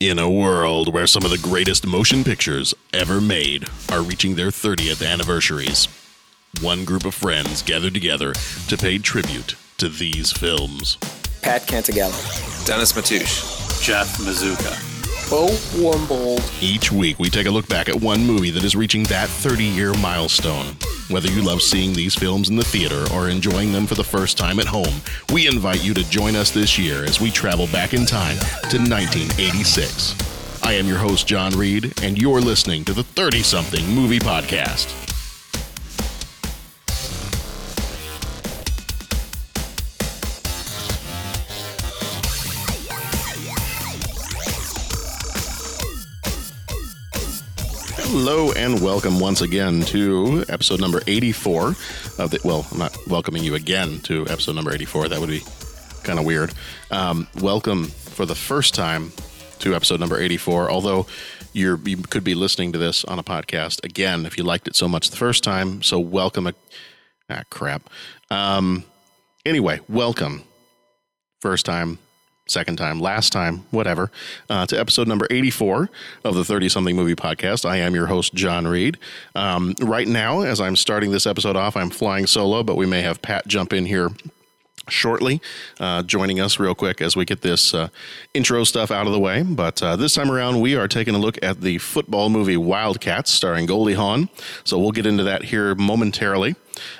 In a world where some of the greatest motion pictures ever made are reaching their 30th anniversaries, one group of friends gathered together to pay tribute to these films. Pat Cantagallo. Dennis Matouche. Jeff Mazuka. Bo. Each week, we take a look back at one movie that is reaching that 30 year milestone. Whether you love seeing these films in the theater or enjoying them for the first time at home, we invite you to join us this year as we travel back in time to 1986. I am your host, John Reed, and you're listening to the 30 something movie podcast. Hello and welcome once again to episode number 84 of the. Well, I'm not welcoming you again to episode number 84. That would be kind of weird. Um, welcome for the first time to episode number 84. Although you could be listening to this on a podcast again if you liked it so much the first time. So welcome. A, ah, crap. Um, anyway, welcome. First time, second time, last time, whatever, uh, to episode number 84 of the 30 something movie podcast. I am your host, John Reed. Um, right now, as I'm starting this episode off, I'm flying solo, but we may have Pat jump in here shortly, uh, joining us real quick as we get this uh, intro stuff out of the way. But uh, this time around, we are taking a look at the football movie Wildcats starring Goldie Hawn. So we'll get into that here momentarily.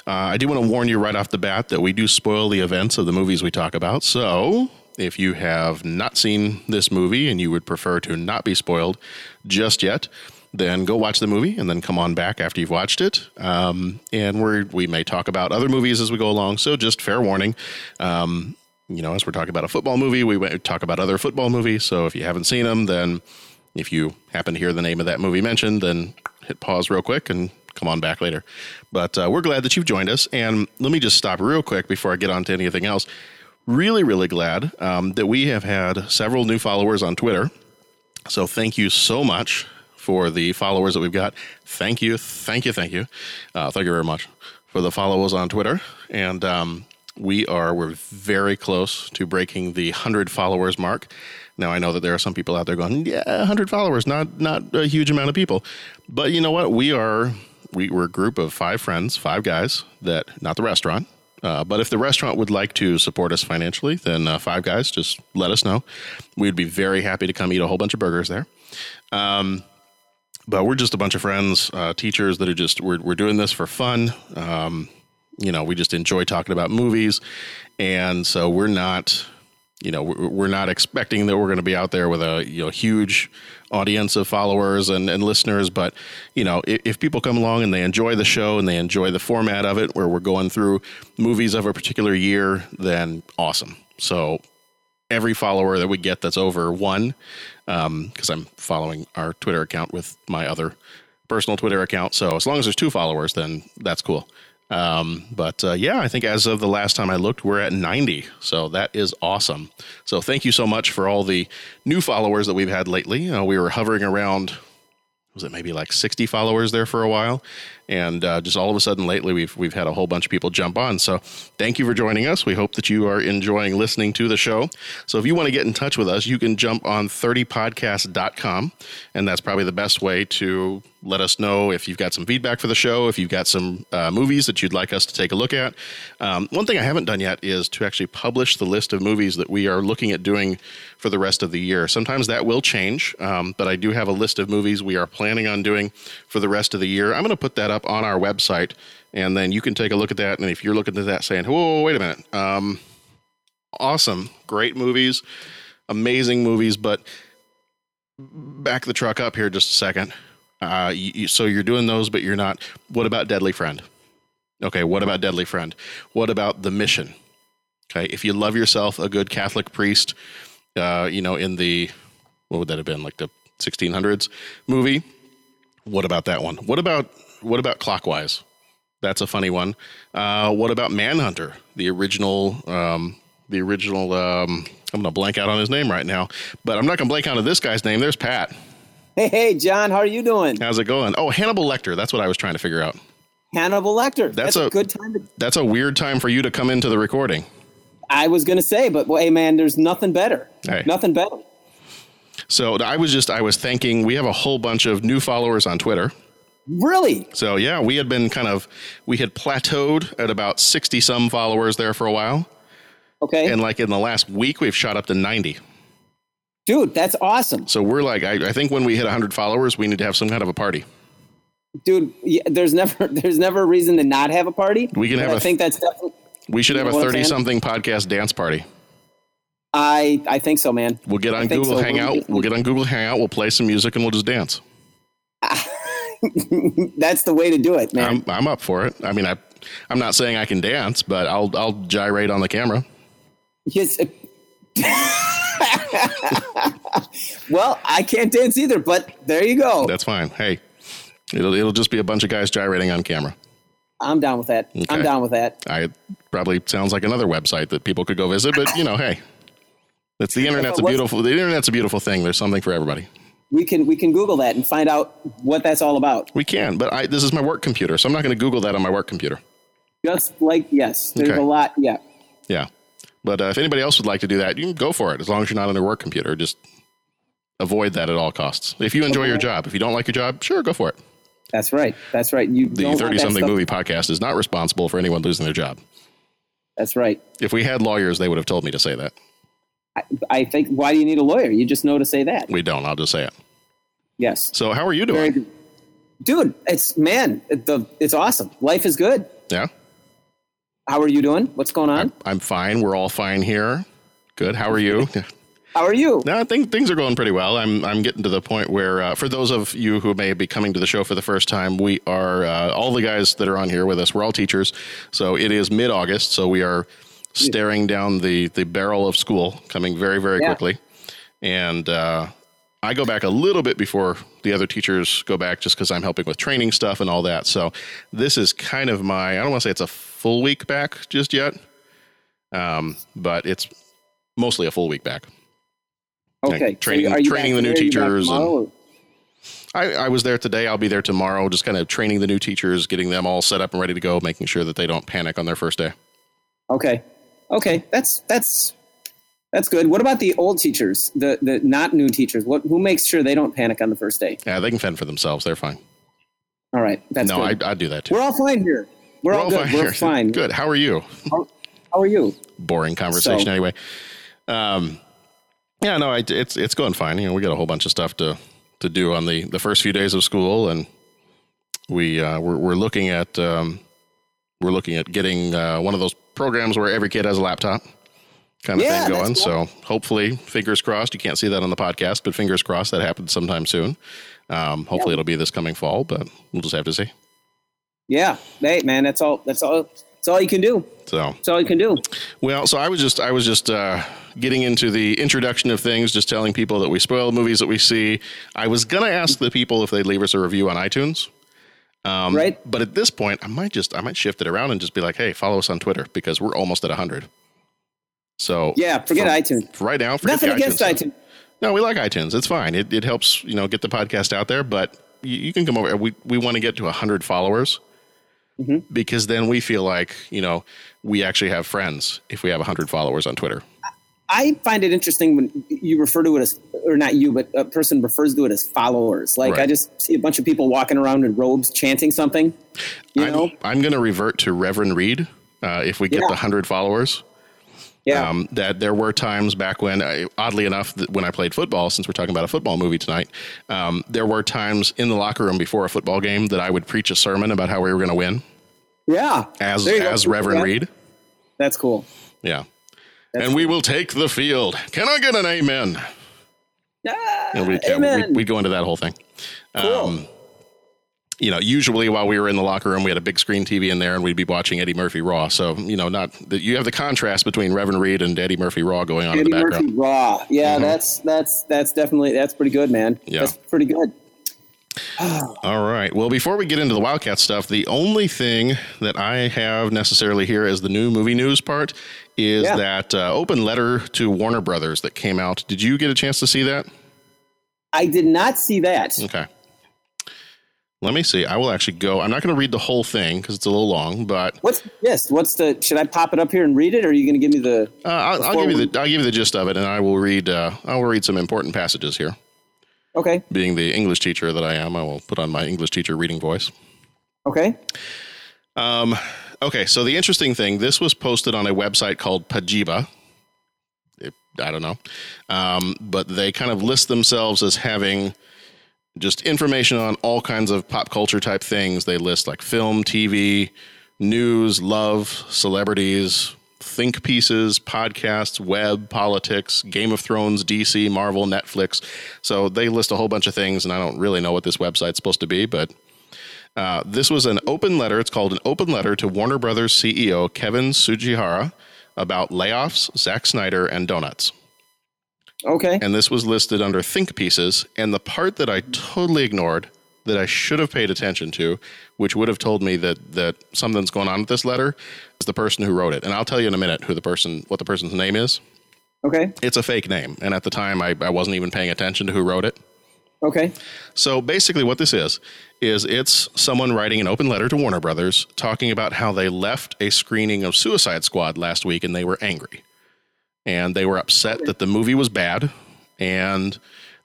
Uh, I do want to warn you right off the bat that we do spoil the events of the movies we talk about. So if you have not seen this movie and you would prefer to not be spoiled just yet, then go watch the movie and then come on back after you've watched it. Um, and we we may talk about other movies as we go along. So just fair warning. Um, you know, as we're talking about a football movie, we talk about other football movies. So if you haven't seen them, then if you happen to hear the name of that movie mentioned, then hit pause real quick and come on back later. But uh, we're glad that you've joined us. And let me just stop real quick before I get on to anything else. Really, really glad um, that we have had several new followers on Twitter. So thank you so much for the followers that we've got. Thank you, thank you, thank you, uh, thank you very much for the followers on Twitter. And um, we are we're very close to breaking the hundred followers mark. Now I know that there are some people out there going, yeah, hundred followers, not not a huge amount of people, but you know what? We are we, we're a group of five friends, five guys that not the restaurant. Uh, but if the restaurant would like to support us financially, then uh, Five Guys, just let us know. We'd be very happy to come eat a whole bunch of burgers there. Um, but we're just a bunch of friends, uh, teachers that are just we're we're doing this for fun. Um, you know, we just enjoy talking about movies, and so we're not, you know, we're, not expecting that we're going to be out there with a you know huge audience of followers and, and listeners. But you know, if, if people come along and they enjoy the show and they enjoy the format of it, where we're going through movies of a particular year, then awesome. So every follower that we get that's over one, because um, I'm following our Twitter account with my other personal Twitter account. So as long as there's two followers, then that's cool. Um, but uh, yeah, I think as of the last time I looked, we're at 90. So that is awesome. So thank you so much for all the new followers that we've had lately. Uh, we were hovering around, was it maybe like 60 followers there for a while? And uh, just all of a sudden lately we've we've had a whole bunch of people jump on. So thank you for joining us. We hope that you are enjoying listening to the show. So if you want to get in touch with us you can jump on 30podcast.com and that's probably the best way to let us know if you've got some feedback for the show if you've got some uh, movies that you'd like us to take a look at. Um, one thing i haven't done yet is to actually publish the list of movies that we are looking at doing for the rest of the year. Sometimes that will change um, but i do have a list of movies we are planning on doing for the rest of the year. I'm going to put that up up on our website, and then you can take a look at that. And if you're looking at that saying, "Whoa, wait a minute, um, awesome, great movies, amazing movies," but back the truck up here just a second. Uh, you, so you're doing those, but you're not. What about Deadly Friend? Okay, what about Deadly Friend? What about The Mission? Okay, if you love yourself a good Catholic priest, uh, you know, in the what would that have been like the 1600s movie? What about that one? What about what about Clockwise? That's a funny one. Uh, what about Manhunter, the original? Um, the original. Um, I'm gonna blank out on his name right now, but I'm not gonna blank out on this guy's name. There's Pat. Hey, hey, John, how are you doing? How's it going? Oh, Hannibal Lecter. That's what I was trying to figure out. Hannibal Lecter. That's, that's a, a, good time. To- that's a weird time for you to come into the recording. I was gonna say, but well, hey, man, there's nothing better. Hey. Nothing better. So I was just I was thanking. We have a whole bunch of new followers on Twitter. Really? So yeah, we had been kind of we had plateaued at about sixty some followers there for a while, Okay. and like in the last week we've shot up to ninety. Dude, that's awesome. So we're like, I, I think when we hit hundred followers, we need to have some kind of a party. Dude, yeah, there's never there's never a reason to not have a party. We can have I a- think that's definitely We should have a thirty something podcast dance party. I I think so, man. We'll get on Google so. Hangout. We'll get on Google Hangout. We'll play some music and we'll just dance. Ah, That's the way to do it, man. I'm I'm up for it. I mean, I I'm not saying I can dance, but I'll I'll gyrate on the camera. Yes. Uh, well, I can't dance either, but there you go. That's fine. Hey, it'll it'll just be a bunch of guys gyrating on camera. I'm down with that. I'm down with that. I probably sounds like another website that people could go visit, but you know, hey, it's the internet's a beautiful the internet's a beautiful thing. There's something for everybody. We can we can Google that and find out what that's all about. We can, but I this is my work computer, so I'm not going to Google that on my work computer. Just like yes, there's Okay. a lot. Yeah. Yeah, but uh, if anybody else would like to do that, you can go for it as long as you're not on your work computer. Just avoid that at all costs. If you enjoy your job, if you don't like your job, sure, go for it. That's right. That's right. You The thirty something Movie Podcast is not responsible for anyone losing their job. That's right. If we had lawyers, they would have told me to say that. I, think. Why do you need a lawyer? You just know to say that. We don't. I'll just say it. Yes. So, how are you doing? Dude, it's man, it, the it's awesome. Life is good. Yeah. How are you doing? What's going on? I'm, I'm fine. We're all fine here. Good. How are you? How are you? no, I think things are going pretty well. I'm I'm getting to the point where, uh, for those of you who may be coming to the show for the first time, we are uh, all the guys that are on here with us. We're all teachers, so it is mid August. So we are staring down the the barrel of school coming very very Yeah. quickly, and. Uh, I go back a little bit before the other teachers go back just because I'm helping with training stuff and all that. So this is kind of my, I don't want to say it's a full week back just yet, um, but it's mostly a full week back. Okay. training- are you training the new today? Are you back teachers and- I, I was there today. I'll be there tomorrow, just kind of training the new teachers, getting them all set up and ready to go, making sure that they don't panic on their first day. Okay. Okay. That's that's that's good. What about the old teachers, the the not new teachers? What who makes sure they don't panic on the first day? Yeah, they can fend for themselves. They're fine. All right. That's no, I, good. I'd do that too. We're all fine here. We're, all good. We're here. fine. Good. How are you? How, how are you? boring conversation So- anyway. Um, yeah, no, I, it's it's going fine. You know, we got a whole bunch of stuff to to do on the the first few days of school, and we uh, we're we're looking at um, we're looking at getting uh, one of those programs where every kid has a laptop kind of Yeah, thing going. cool. So hopefully, fingers crossed. You can't see that on the podcast, but fingers crossed that happens sometime soon. Um, hopefully, it'll be this coming fall, but we'll just have to see. Yeah. Hey, man. That's all. That's all. That's all you can do. So That's all you can do. Well, so I was just I was just uh, getting into the introduction of things, just telling people that we spoil movies that we see. I was gonna ask the people if they'd leave us a review on iTunes, um, right. but at this point, I might just I might shift it around and just be like, hey, follow us on Twitter because we're almost at hundred. So Yeah. Forget for- iTunes. for right now. Forget Nothing against stuff. iTunes. No, we like iTunes. It's fine. It it helps you know get the podcast out there, but you, you can come over. We we want to get to hundred followers. Mm-hmm. Because then we feel like you know we actually have friends if we have hundred followers on Twitter. I find it interesting when you refer to it as, or not you, but a person refers to it as followers. Like I just see a bunch of people walking around in robes chanting something. You I'm, know? I'm going to revert to Reverend Reed uh, if we get Yeah. the 100 followers. Yeah. Um, that there were times back when, I, oddly enough, that when I played football, since we're talking about a football movie tonight, um, there were times in the locker room before a football game that I would preach a sermon about how we were going to win yeah. as, go. as Reverend Yeah. Reed. That's cool. Yeah. That's and we will take the field. Can I get an amen? Ah, And we, amen. we, we go into that whole thing. Cool. Um, you know, usually while we were in the locker room, we had a big screen TV in there, and we'd be watching Eddie Murphy Raw. So you know, not you have the contrast between Reverend Reed and Eddie Murphy Raw going on Eddie in the Murphy background. Mm-hmm. Raw. Yeah, that's that's that's definitely that's pretty good, man. Yeah. That's pretty good. All right. Well, before we get into the Wildcat stuff, the only thing that I have necessarily here is the new movie news part is Yeah. that uh, open letter to Warner Brothers that came out. Did you get a chance to see that? I did not see that. Okay. let me see. I will actually go. I'm not going to read the whole thing because it's a little long, but What's yes? What's the? Should I pop it up here and read it, or are you going to give me the? uh, I'll, I'll give you the I'll give you the gist of it, and I will read uh, I will read some important passages here. Okay. Being the English teacher that I am, I will put on my English teacher reading voice. Okay. Um, okay, so the interesting thing, this was posted on a website called Pajiba. It- I don't know, um, but they kind of list themselves as having just information on all kinds of pop culture type things. They list like film, TV, news, love, celebrities, think pieces, podcasts, web, politics, Game of Thrones, DC, Marvel, Netflix. So they list a whole bunch of things, and I don't really know what this website's supposed to be, but uh, this was an open letter. It's called an open letter to Warner Brothers CEO Kevin Tsujihara about layoffs, Zack Snyder, and donuts. Okay. And this was listed under think pieces. And the part that I totally ignored that I should have paid attention to, which would have told me that that something's going on with this letter, is the person who wrote it. And I'll tell you in a minute who the person, what the person's name is. Okay. It's a fake name, and at the time I, I wasn't even paying attention to who wrote it. Okay. So basically, what this is, is it's someone writing an open letter to Warner Brothers talking about how they left a screening of Suicide Squad last week and they were angry. And they were upset that the movie was bad. And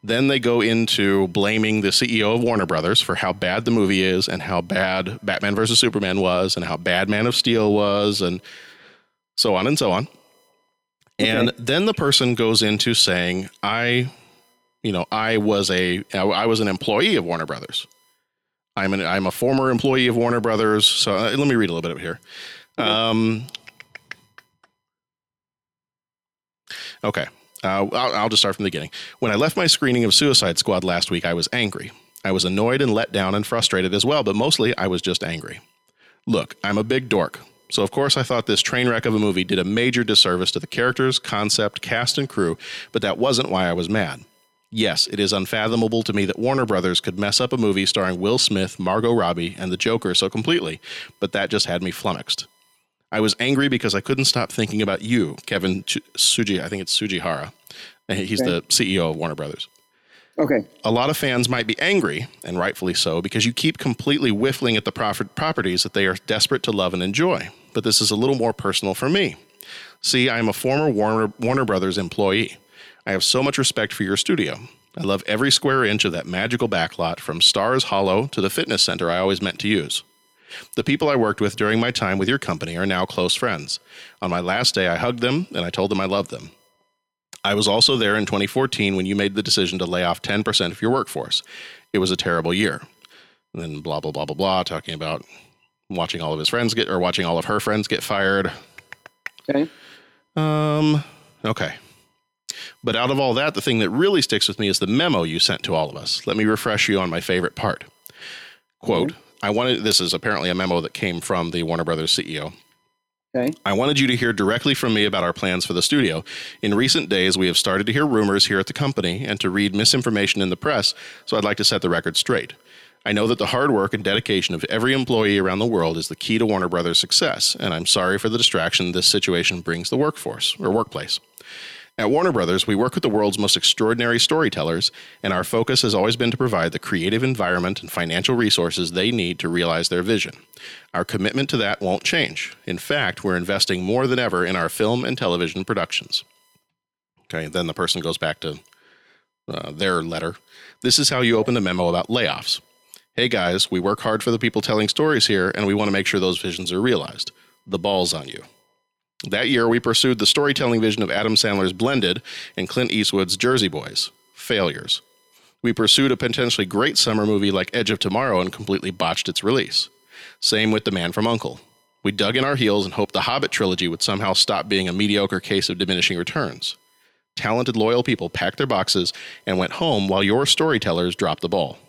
then they go into blaming the CEO of Warner Brothers for how bad the movie is and how bad Batman vs. Superman was and how bad Man of Steel was and so on and so on. And then the person goes into saying, I you know, I was a I was an employee of Warner Brothers. I'm an I'm a former employee of Warner Brothers. So uh, let me read a little bit of it here. Um, okay, uh, I'll, I'll just start from the beginning. When I left my screening of Suicide Squad last week, I was angry. I was annoyed and let down and frustrated as well, but mostly I was just angry. Look, I'm a big dork. So, of course, I thought this train wreck of a movie did a major disservice to the characters, concept, cast, and crew, but that wasn't why I was mad. Yes, it is unfathomable to me that Warner Brothers could mess up a movie starring Will Smith, Margot Robbie, and the Joker so completely, but that just had me flummoxed. I was angry because I couldn't stop thinking about you, Kevin Ch- Suji. I think it's Tsujihara. He's the CEO of Warner Brothers. Okay. A lot of fans might be angry, and rightfully so, because you keep completely whiffling at the profit properties that they are desperate to love and enjoy. But this is a little more personal for me. See, I am a former Warner, Warner Brothers employee. I have so much respect for your studio. I love every square inch of that magical backlot from Stars Hollow to the fitness center I always meant to use. The people I worked with during my time with your company are now close friends. On my last day, I hugged them and I told them I loved them. I was also there in 2014 when you made the decision to lay off 10% of your workforce. It was a terrible year. And then blah, blah, blah, blah, blah, talking about watching all of his friends get, or watching all of her friends get fired. Okay. Um, okay. But out of all that, the thing that really sticks with me is the memo you sent to all of us. Let me refresh you on my favorite part. Quote, I wanted, this is apparently a memo that came from the Warner Brothers CEO. Okay. I wanted you to hear directly from me about our plans for the studio. In recent days, we have started to hear rumors here at the company and to read misinformation in the press, so I'd like to set the record straight. I know that the hard work and dedication of every employee around the world is the key to Warner Brothers' success, and I'm sorry for the distraction this situation brings the workforce or workplace. At Warner Brothers, we work with the world's most extraordinary storytellers, and our focus has always been to provide the creative environment and financial resources they need to realize their vision. Our commitment to that won't change. In fact, we're investing more than ever in our film and television productions. Okay, then the person goes back to uh, their letter. This is how you open a memo about layoffs. Hey guys, we work hard for the people telling stories here, and we want to make sure those visions are realized. The ball's on you. That year, we pursued the storytelling vision of Adam Sandler's Blended and Clint Eastwood's Jersey Boys. Failures. We pursued a potentially great summer movie like Edge of Tomorrow and completely botched its release. Same with The Man from Uncle. We dug in our heels and hoped the Hobbit trilogy would somehow stop being a mediocre case of diminishing returns. Talented, loyal people packed their boxes and went home while your storytellers dropped the ball.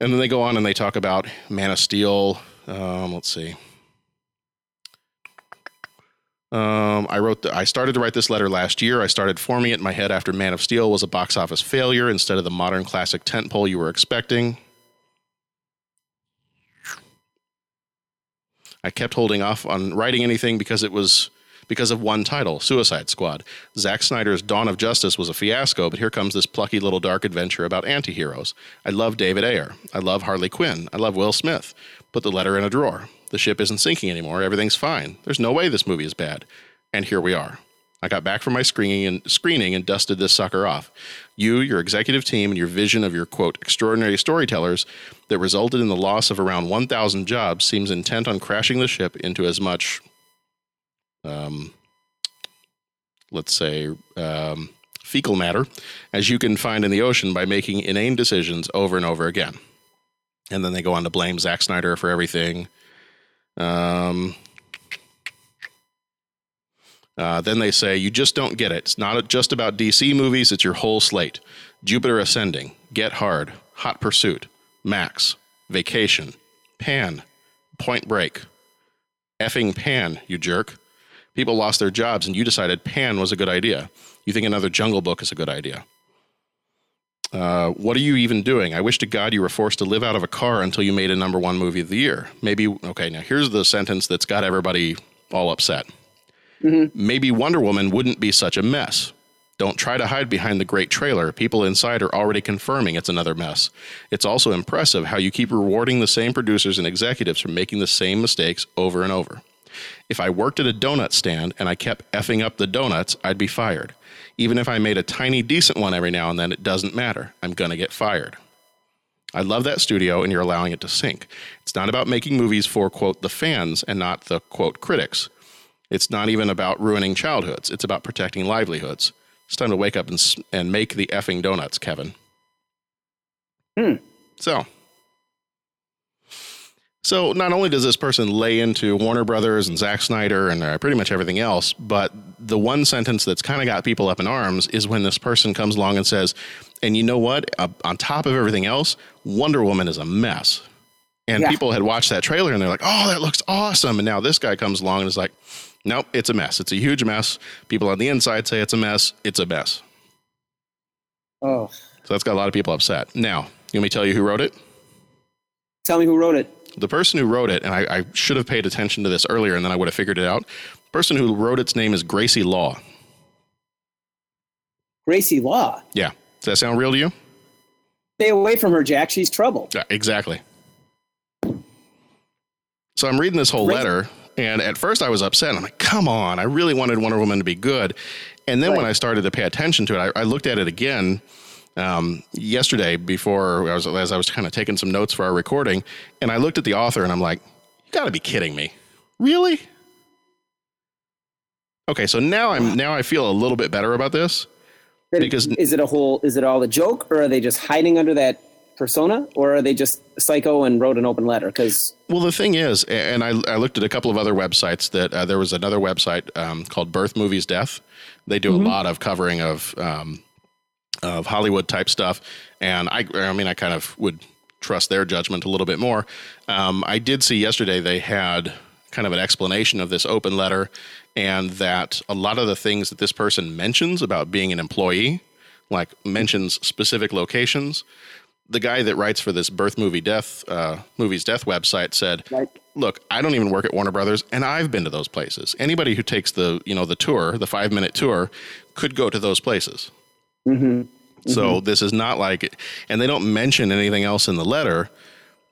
And then they go on and they talk about Man of Steel. Um, let's see. Um, I wrote. The, I started to write this letter last year. I started forming it in my head after Man of Steel was a box office failure instead of the modern classic tentpole you were expecting. I kept holding off on writing anything because it was because of one title, Suicide Squad. Zack Snyder's Dawn of Justice was a fiasco, but here comes this plucky little dark adventure about antiheroes. I love David Ayer. I love Harley Quinn. I love Will Smith. Put the letter in a drawer. The ship isn't sinking anymore. Everything's fine. There's no way this movie is bad. And here we are. I got back from my screening and screening and dusted this sucker off. You, your executive team, and your vision of your quote extraordinary storytellers that resulted in the loss of around 1,000 jobs seems intent on crashing the ship into as much, um, let's say, um, fecal matter as you can find in the ocean by making inane decisions over and over again. And then they go on to blame Zack Snyder for everything. Um, uh, then they say, You just don't get it. It's not just about DC movies, it's your whole slate. Jupiter Ascending, Get Hard, Hot Pursuit, Max, Vacation, Pan, Point Break. Effing Pan, you jerk. People lost their jobs and you decided Pan was a good idea. You think another Jungle Book is a good idea. Uh, what are you even doing? I wish to God you were forced to live out of a car until you made a number one movie of the year. Maybe, okay, now here's the sentence that's got everybody all upset. Maybe Wonder Woman wouldn't be such a mess. Don't try to hide behind the great trailer. People inside are already confirming it's another mess. It's also impressive how you keep rewarding the same producers and executives for making the same mistakes over and over. If I worked at a donut stand and I kept effing up the donuts, I'd be fired. Even if I made a tiny decent one every now and then, it doesn't matter. I'm going to get fired. I love that studio and you're allowing it to sink. It's not about making movies for, quote, the fans and not the, quote, critics. It's not even about ruining childhoods. It's about protecting livelihoods. It's time to wake up and, and make the effing donuts, Kevin. Hmm. So, so not only does this person lay into Warner Brothers and Zack Snyder and uh, pretty much everything else, but the one sentence that's kind of got people up in arms is when this person comes along and says, "And you know what? Uh, on top of everything else, Wonder Woman is a mess." And Yeah. people had watched that trailer and they're like, "Oh, that looks awesome!" And now this guy comes along and is like, "Nope, it's a mess. It's a huge mess. People on the inside say it's a mess. It's a mess." Oh, So that's got a lot of people upset. Now, let me tell you who wrote it. tell me who wrote it. The person who wrote it, and I, I should have paid attention to this earlier, and then I would have figured it out. The person who wrote its name is Gracie Law. Gracie Law. Yeah, does that sound real to you? Stay away from her, Jack. She's trouble. Yeah, exactly. So I'm reading this whole Gracie- letter, and at first I was upset. I'm like, "Come on! I really wanted Wonder Woman to be good." And then when I started to pay attention to it, I, I looked at it again um, yesterday before I was as I was kind of taking some notes for our recording, and I looked at the author, and I'm like, "You got to be kidding me! Really?" Okay, so now I'm now I feel a little bit better about this. Then Because- is it a whole? Is it all a joke, or are they just hiding under that persona, or are they just psycho and wrote an open letter? Because Well, the thing is, and I, I looked at a couple of other websites that uh, there was another website um, called Birth Movies Death. They do a lot of covering of um, of Hollywood type stuff, and I I mean I kind of would trust their judgment a little bit more. Um, I did see yesterday they had kind of an explanation of this open letter, and that a lot of the things that this person mentions about being an employee, like mentions specific locations. The guy that writes for this birth movie death uh, movies death website said, Right. "Look, I don't even work at Warner Brothers, and I've been to those places. Anybody who takes the you know the tour, the five minute tour, could go to those places. Mm-hmm. So mm-hmm. this is not like, and they don't mention anything else in the letter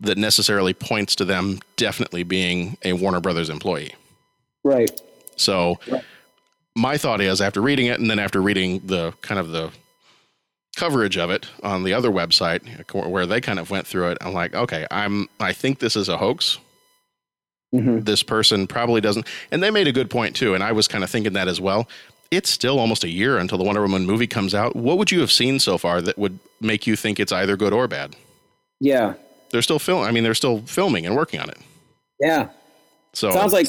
that necessarily points to them definitely being a Warner Brothers employee. right, So my thought is after reading it and then after reading the kind of the coverage of it on the other website where they kind of went through it, I'm like, okay, I'm I think this is a hoax. Mm-hmm. This person probably doesn't and they made a good point too, and I was kind of thinking that as well. It's still almost a year until the Wonder Woman movie comes out. What would you have seen so far that would make you think it's either good or bad? yeah, They're still film I mean they're still filming and working on it. yeah. So Sounds like,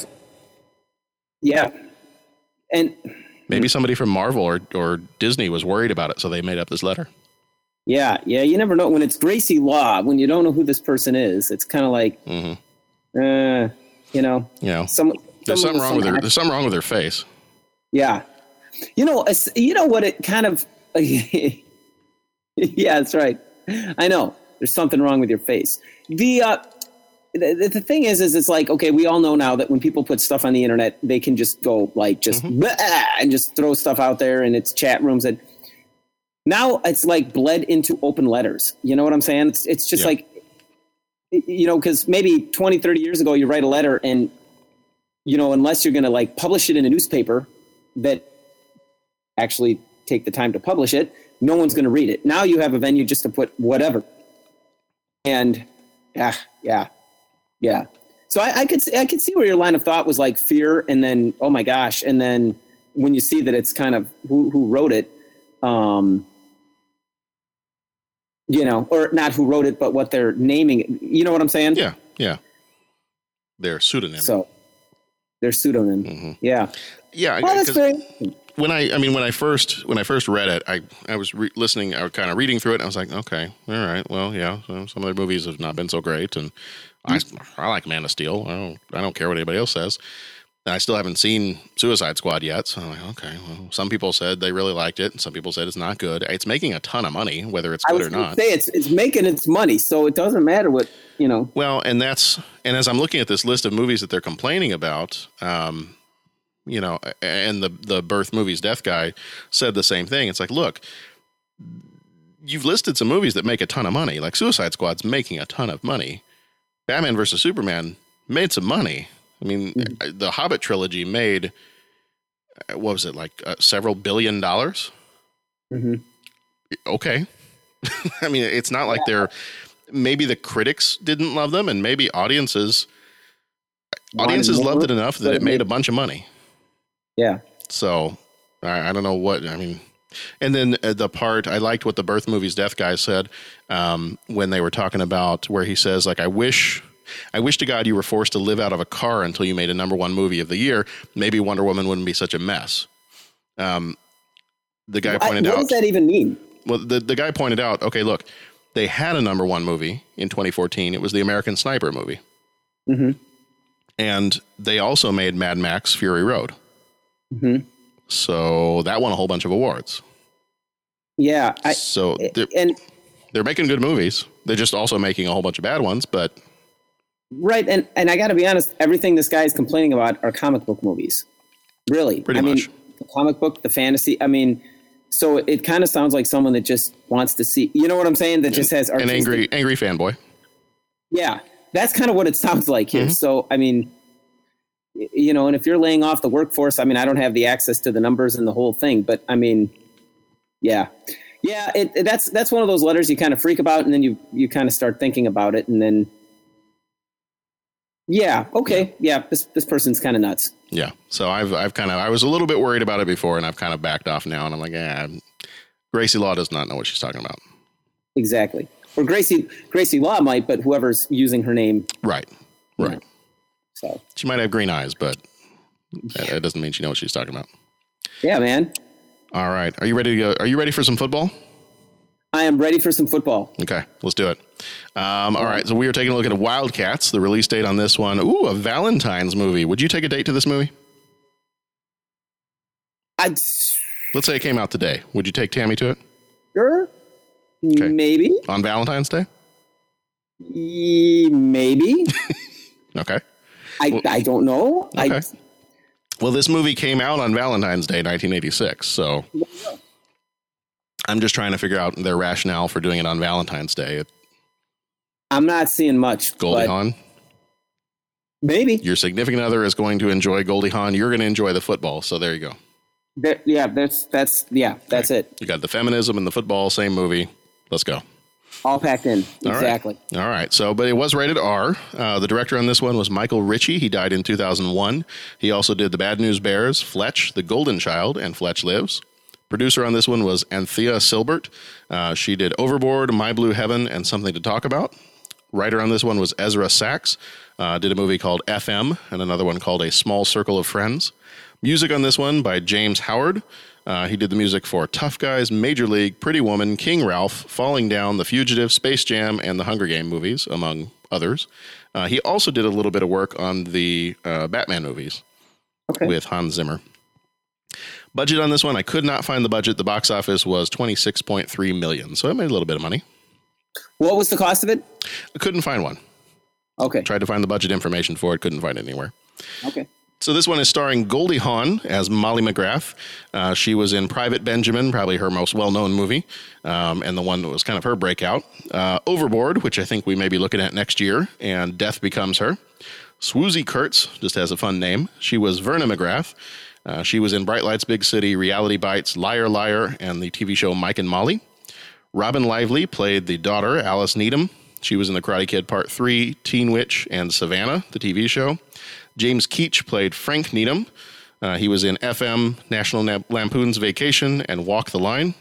yeah, and maybe somebody from Marvel or, or Disney was worried about it, so they made up this letter. yeah, yeah. You never know when it's Gracie Law when you don't know who this person is. It's kind of like, Mhm. uh, you know, You know, some. there's something wrong with her. There's something wrong with her face. Yeah. You know, you know what it kind of Yeah, that's right. I know. There's something wrong with your face. The uh the, the thing is, is it's like okay, we all know now that when people put stuff on the internet, they can just go like just "Bah," and just throw stuff out there, and it's chat rooms and now it's like bled into open letters. You know what I'm saying? It's it's just Yeah. like you know because maybe 20 30 years ago you write a letter and you know unless you're going to like publish it in a newspaper that actually take the time to publish it no one's going to read it. Now you have a venue just to put whatever. And yeah yeah yeah. So I, I could see- i could see where your line of thought was like fear and then oh my gosh and then when you see that it's kind of who who wrote it um you know or not who wrote it but what they're naming it. You know what i'm saying? Yeah, yeah. Their pseudonym. so their pseudonym. Mhm. yeah. Yeah, well that's very when I, I mean, when I first, when I first read it, I, I was re- listening, I was kind of reading through it, and I was like, okay, all right, well, yeah, so some of their movies have not been so great, and I, I like Man of Steel. I don't, I don't care what anybody else says. And I still haven't seen Suicide Squad yet, so I'm like, okay, well, some people said they really liked it, and some people said it's not good. It's making a ton of money, whether it's I good or not. say it's it's making its money, so it doesn't matter what you know. Well, and that's and as I'm looking at this list of movies that they're complaining about, um, you know, and the the birth movies death guy said the same thing. It's like, look, you've listed some movies that make a ton of money, like Suicide Squad's making a ton of money. Batman versus Superman made some money. I mean, the Hobbit trilogy made uh, what was it like uh, several billion dollars? Mhm. Okay, I mean, it's not like they're maybe the critics didn't love them, and maybe audiences audiences loved it enough that it made- a bunch of money. Yeah, So I, I don't know what I mean. And then uh, the part I liked what the birth movies death guy said um, when they were talking about where he says like I wish. I wish to God you were forced to live out of a car until you made a number one movie of the year. Maybe Wonder Woman wouldn't be such a mess. Um, the guy I- pointed what out What does that even mean? well, the, the guy pointed out, okay, look, they had a number one movie in 2014. It was the American Sniper movie. Mm-hmm. And they also made Mad Max Fury Road. Mhm. So that won a whole bunch of awards. Yeah, I, So they're, and they're making good movies. They're just also making a whole bunch of bad ones. But right, and and I got to be honest, everything this guy is complaining about are comic book movies. Really, Pretty I much. mean, the comic book, the fantasy. I mean, so it, kind of sounds like someone that just wants to see. You know what I'm saying? That just has an angry angry fanboy. Yeah, that's kind of what it sounds like Mm-hmm. here. So, I mean, you know, and if you're laying off the workforce, I mean, I don't have the access to the numbers and the whole thing, but I mean, yeah, yeah, it, it- that's that's one of those letters you kind of freak about, and then you you kind of start thinking about it, and then, yeah, okay, yeah, this this person's kind of nuts. Yeah. So I've I've kind of I was a little bit worried about it before, and I've kind of backed off now. And I'm like, yeah, Gracie Law does not know what she's talking about. Exactly. Or Gracie Gracie Law might, but whoever's using her name, Right. Right. So She might have green eyes, but that, that doesn't mean she knows what she's talking about. yeah, man, All right. Are you ready to go? Are you ready for some football? I am ready for some football. Okay, let's do it. Um, all right. So we are taking a look at Wildcats. The release date on this one. Ooh, a Valentine's movie. Would you take a date to this movie? I'd. Let's say it came out today. Would you take Tammy to it sure, Okay. maybe, on Valentine's Day? Ye- maybe. Okay. I, I don't know. Okay. I, Well, this movie came out on Valentine's Day, 1986. So I'm just trying to figure out their rationale for doing it on Valentine's Day. I'm not seeing much. Goldie Hawn, Maybe. your significant other is going to enjoy Goldie Hawn. You're going to enjoy the football. So there you go. There- yeah, that's that's yeah, that's it. You got the feminism and the football, same movie. Let's go. All packed in. All right. exactly. All right. So, but it was rated R. Uh, the director on this one was Michael Ritchie. He died in 2001. He also did The Bad News Bears, Fletch, The Golden Child, and Fletch Lives. Producer on this one was Anthea Sylbert. Uh, she did Overboard, My Blue Heaven, and Something to Talk About. Writer on this one was Ezra Sachs. Uh, did a movie called FM and another one called A Small Circle of Friends. Music on this one by James Howard. Uh, he did the music for Tough Guys, Major League, Pretty Woman, King Ralph, Falling Down, The Fugitive, Space Jam, and the Hunger Game movies, among others. Uh, he also did a little bit of work on the uh, Batman movies Okay. with Hans Zimmer. Budget on this one, I could not find the budget. The box office was 26.3 million, so it made a little bit of money. What was the cost of it? I couldn't find one. Okay. Tried to find the budget information for it, couldn't find it anywhere. Okay. So this one is starring Goldie Hawn as Molly McGrath. Uh, she was in Private Benjamin, probably her most well-known movie, um, and the one that was kind of her breakout. Uh, Overboard, which I think we may be looking at next year, and Death Becomes Her. Swoosie Kurtz just has a fun name. She was Verna McGrath. Uh, she was in Bright Lights, Big City, Reality Bites, Liar Liar, and the TV show Mike and Molly. Robin Lively played the daughter, Alice Needham. She was in The Karate Kid Part 3, Teen Witch, and Savannah, the TV show. James Keach played Frank Needham. Uh, he was in FM, National Lampoon's Vacation, and Walk the Line.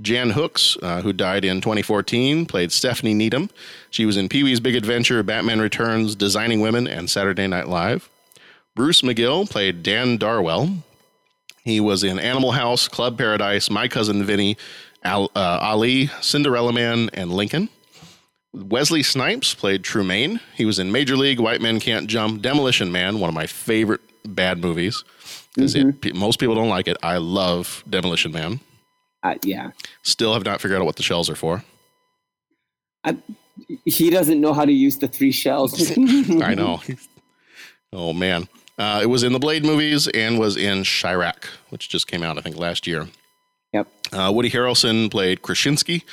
Jan Hooks, uh, who died in 2014, played Stephanie Needham. She was in Pee Wee's Big Adventure, Batman Returns, Designing Women, and Saturday Night Live. Bruce McGill played Dan Darwell. He was in Animal House, Club Paradise, My Cousin Vinny, Al, uh, Ali, Cinderella Man, and Lincoln. Wesley Snipes played Trumaine. He was in Major League, White Men Can't Jump, Demolition Man, one of my favorite bad movies. Because mm-hmm. most people don't like it. I love Demolition Man. Uh, yeah. Still have not figured out what the shells are for. I, he doesn't know how to use the three shells. I know. Oh man, uh, it was in the Blade movies and was in Chi-Raq, which just came out I think last year. Yep. Uh, Woody Harrelson played Krasinski.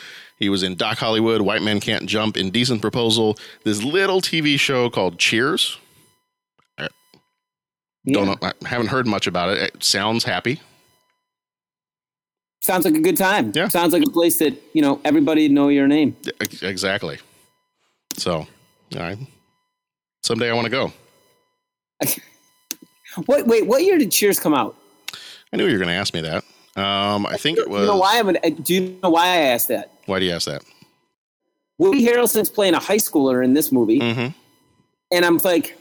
He was in Doc Hollywood, White Men Can't Jump, Indecent Proposal, this little TV show called Cheers. I don't know. I haven't heard much about it. It sounds happy. Sounds like a good time. Yeah. Sounds like a place that, you know, everybody know your name. Exactly. So, all right. Someday I want to go. Wait, wait, what year did Cheers come out? I knew you were going to ask me that. Um, I think it was. You know why I'm gonna, do you know why I asked that? Why do you ask that? Woody Harrelson's playing a high schooler in this movie, mm-hmm. and I'm like,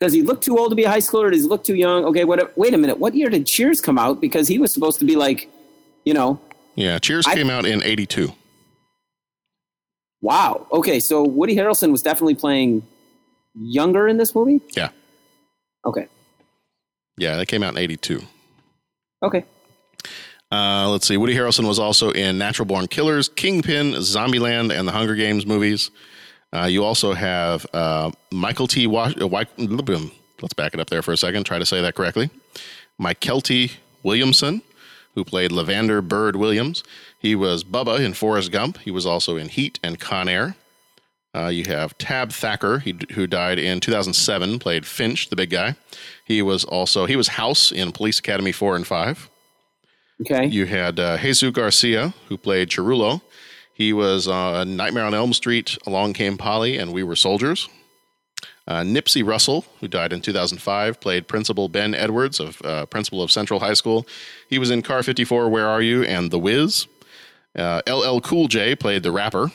does he look too old to be a high schooler? Does he look too young? Okay, what? Wait a minute. What year did Cheers come out? Because he was supposed to be like, you know. Yeah, Cheers I, came out in '82. Wow. Okay, so Woody Harrelson was definitely playing younger in this movie. Yeah. Okay. Yeah, that came out in '82. Okay. Uh, let's see. Woody Harrelson was also in Natural Born Killers, Kingpin, Zombieland, and the Hunger Games movies. Uh, you also have uh, Michael T. Wash- uh, let's back it up there for a second. Try to say that correctly. Mykelti Williamson, who played Lavander Bird Williams. He was Bubba in Forrest Gump. He was also in Heat and Con Air. Uh, you have Tab Thacker, he, who died in 2007, played Finch, the big guy. He was also he was House in Police Academy four and five. Okay. You had uh, Jesus Garcia, who played Chirulo. He was uh, Nightmare on Elm Street, Along Came Polly, and We Were Soldiers. Uh, Nipsey Russell, who died in 2005, played Principal Ben Edwards, of uh, Principal of Central High School. He was in Car 54, Where Are You, and The Wiz. LL uh, Cool J played the rapper.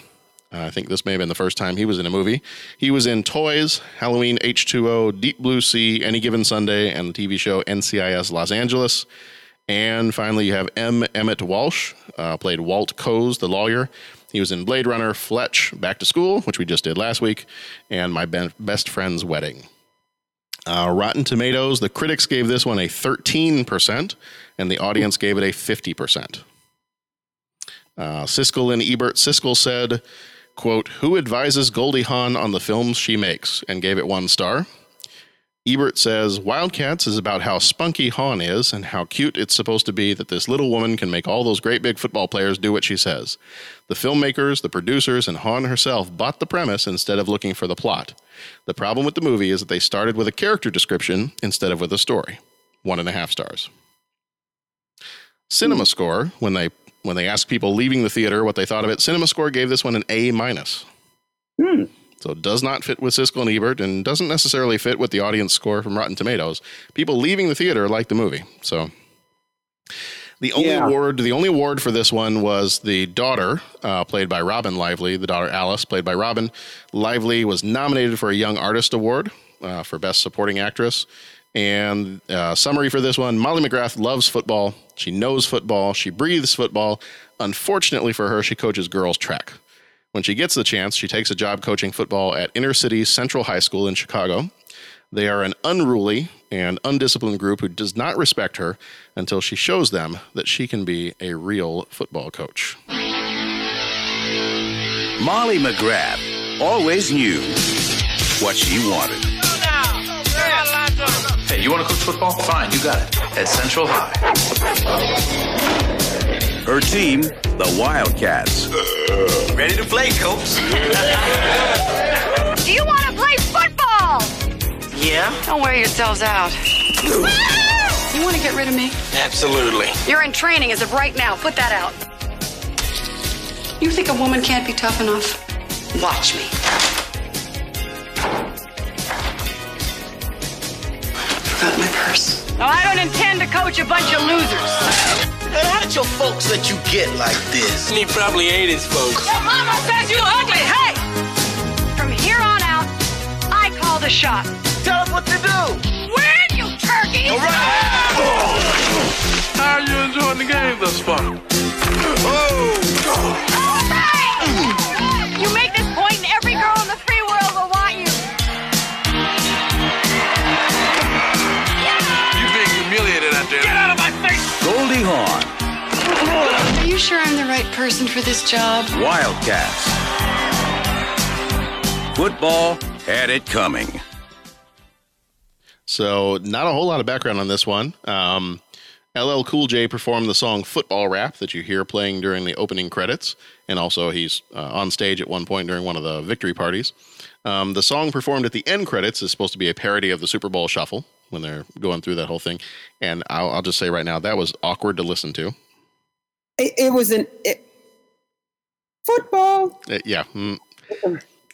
Uh, I think this may have been the first time he was in a movie. He was in Toys, Halloween H2O, Deep Blue Sea, Any Given Sunday, and the TV show NCIS Los Angeles. And finally, you have M. Emmet Walsh, uh, played Walt Coase, the lawyer. He was in Blade Runner, Fletch, Back to School, which we just did last week, and My Best Friend's Wedding. Uh, Rotten Tomatoes, the critics gave this one a 13%, and the audience gave it a 50%. Uh, Siskel and Ebert Siskel said, quote, Who advises Goldie Hawn on the films she makes? and gave it one star. Ebert says Wildcats is about how spunky Hawn is and how cute it's supposed to be that this little woman can make all those great big football players do what she says. The filmmakers, the producers, and Hawn herself bought the premise instead of looking for the plot. The problem with the movie is that they started with a character description instead of with a story. One and a half stars. Cinema Score, when they when they asked people leaving the theater what they thought of it, Cinema Score gave this one an A minus. Hmm. So it does not fit with Siskel and Ebert and doesn't necessarily fit with the audience score from Rotten Tomatoes. People leaving the theater like the movie. So the only yeah. award, the only award for this one was the daughter, uh, played by Robin Lively. The daughter Alice, played by Robin Lively, was nominated for a Young Artist Award uh, for Best Supporting Actress. And uh, summary for this one: Molly McGrath loves football. She knows football. She breathes football. Unfortunately for her, she coaches girls track. When she gets the chance, she takes a job coaching football at Inner City Central High School in Chicago. They are an unruly and undisciplined group who does not respect her until she shows them that she can be a real football coach. Molly McGrath always knew what she wanted. Hey, you want to coach football? Fine, you got it. At Central High. Her team, the Wildcats. Ready to play, coach? Do you want to play football? Yeah, Don't wear yourselves out. You want to get rid of me? absolutely. You're in training as of right now. Put that out. You think a woman can't be tough enough? Watch me. Forgot my purse. No, I don't intend to coach a bunch of losers. And how did your folks let you get like this? He probably ate his folks. Your mama says you ugly. Hey! From here on out, I call the shot. Tell us what to do. Win, you turkey! All right. How are you enjoying the game thus far? Oh, you sure I'm the right person for this job? Wildcats. Football had it coming. So, not a whole lot of background on this one. Um, LL Cool J performed the song Football Rap that you hear playing during the opening credits. And also, he's uh, on stage at one point during one of the victory parties. Um, the song performed at the end credits is supposed to be a parody of the Super Bowl Shuffle when they're going through that whole thing. And I'll, I'll just say right now, that was awkward to listen to. It, it was an it, football. Uh, yeah. mm.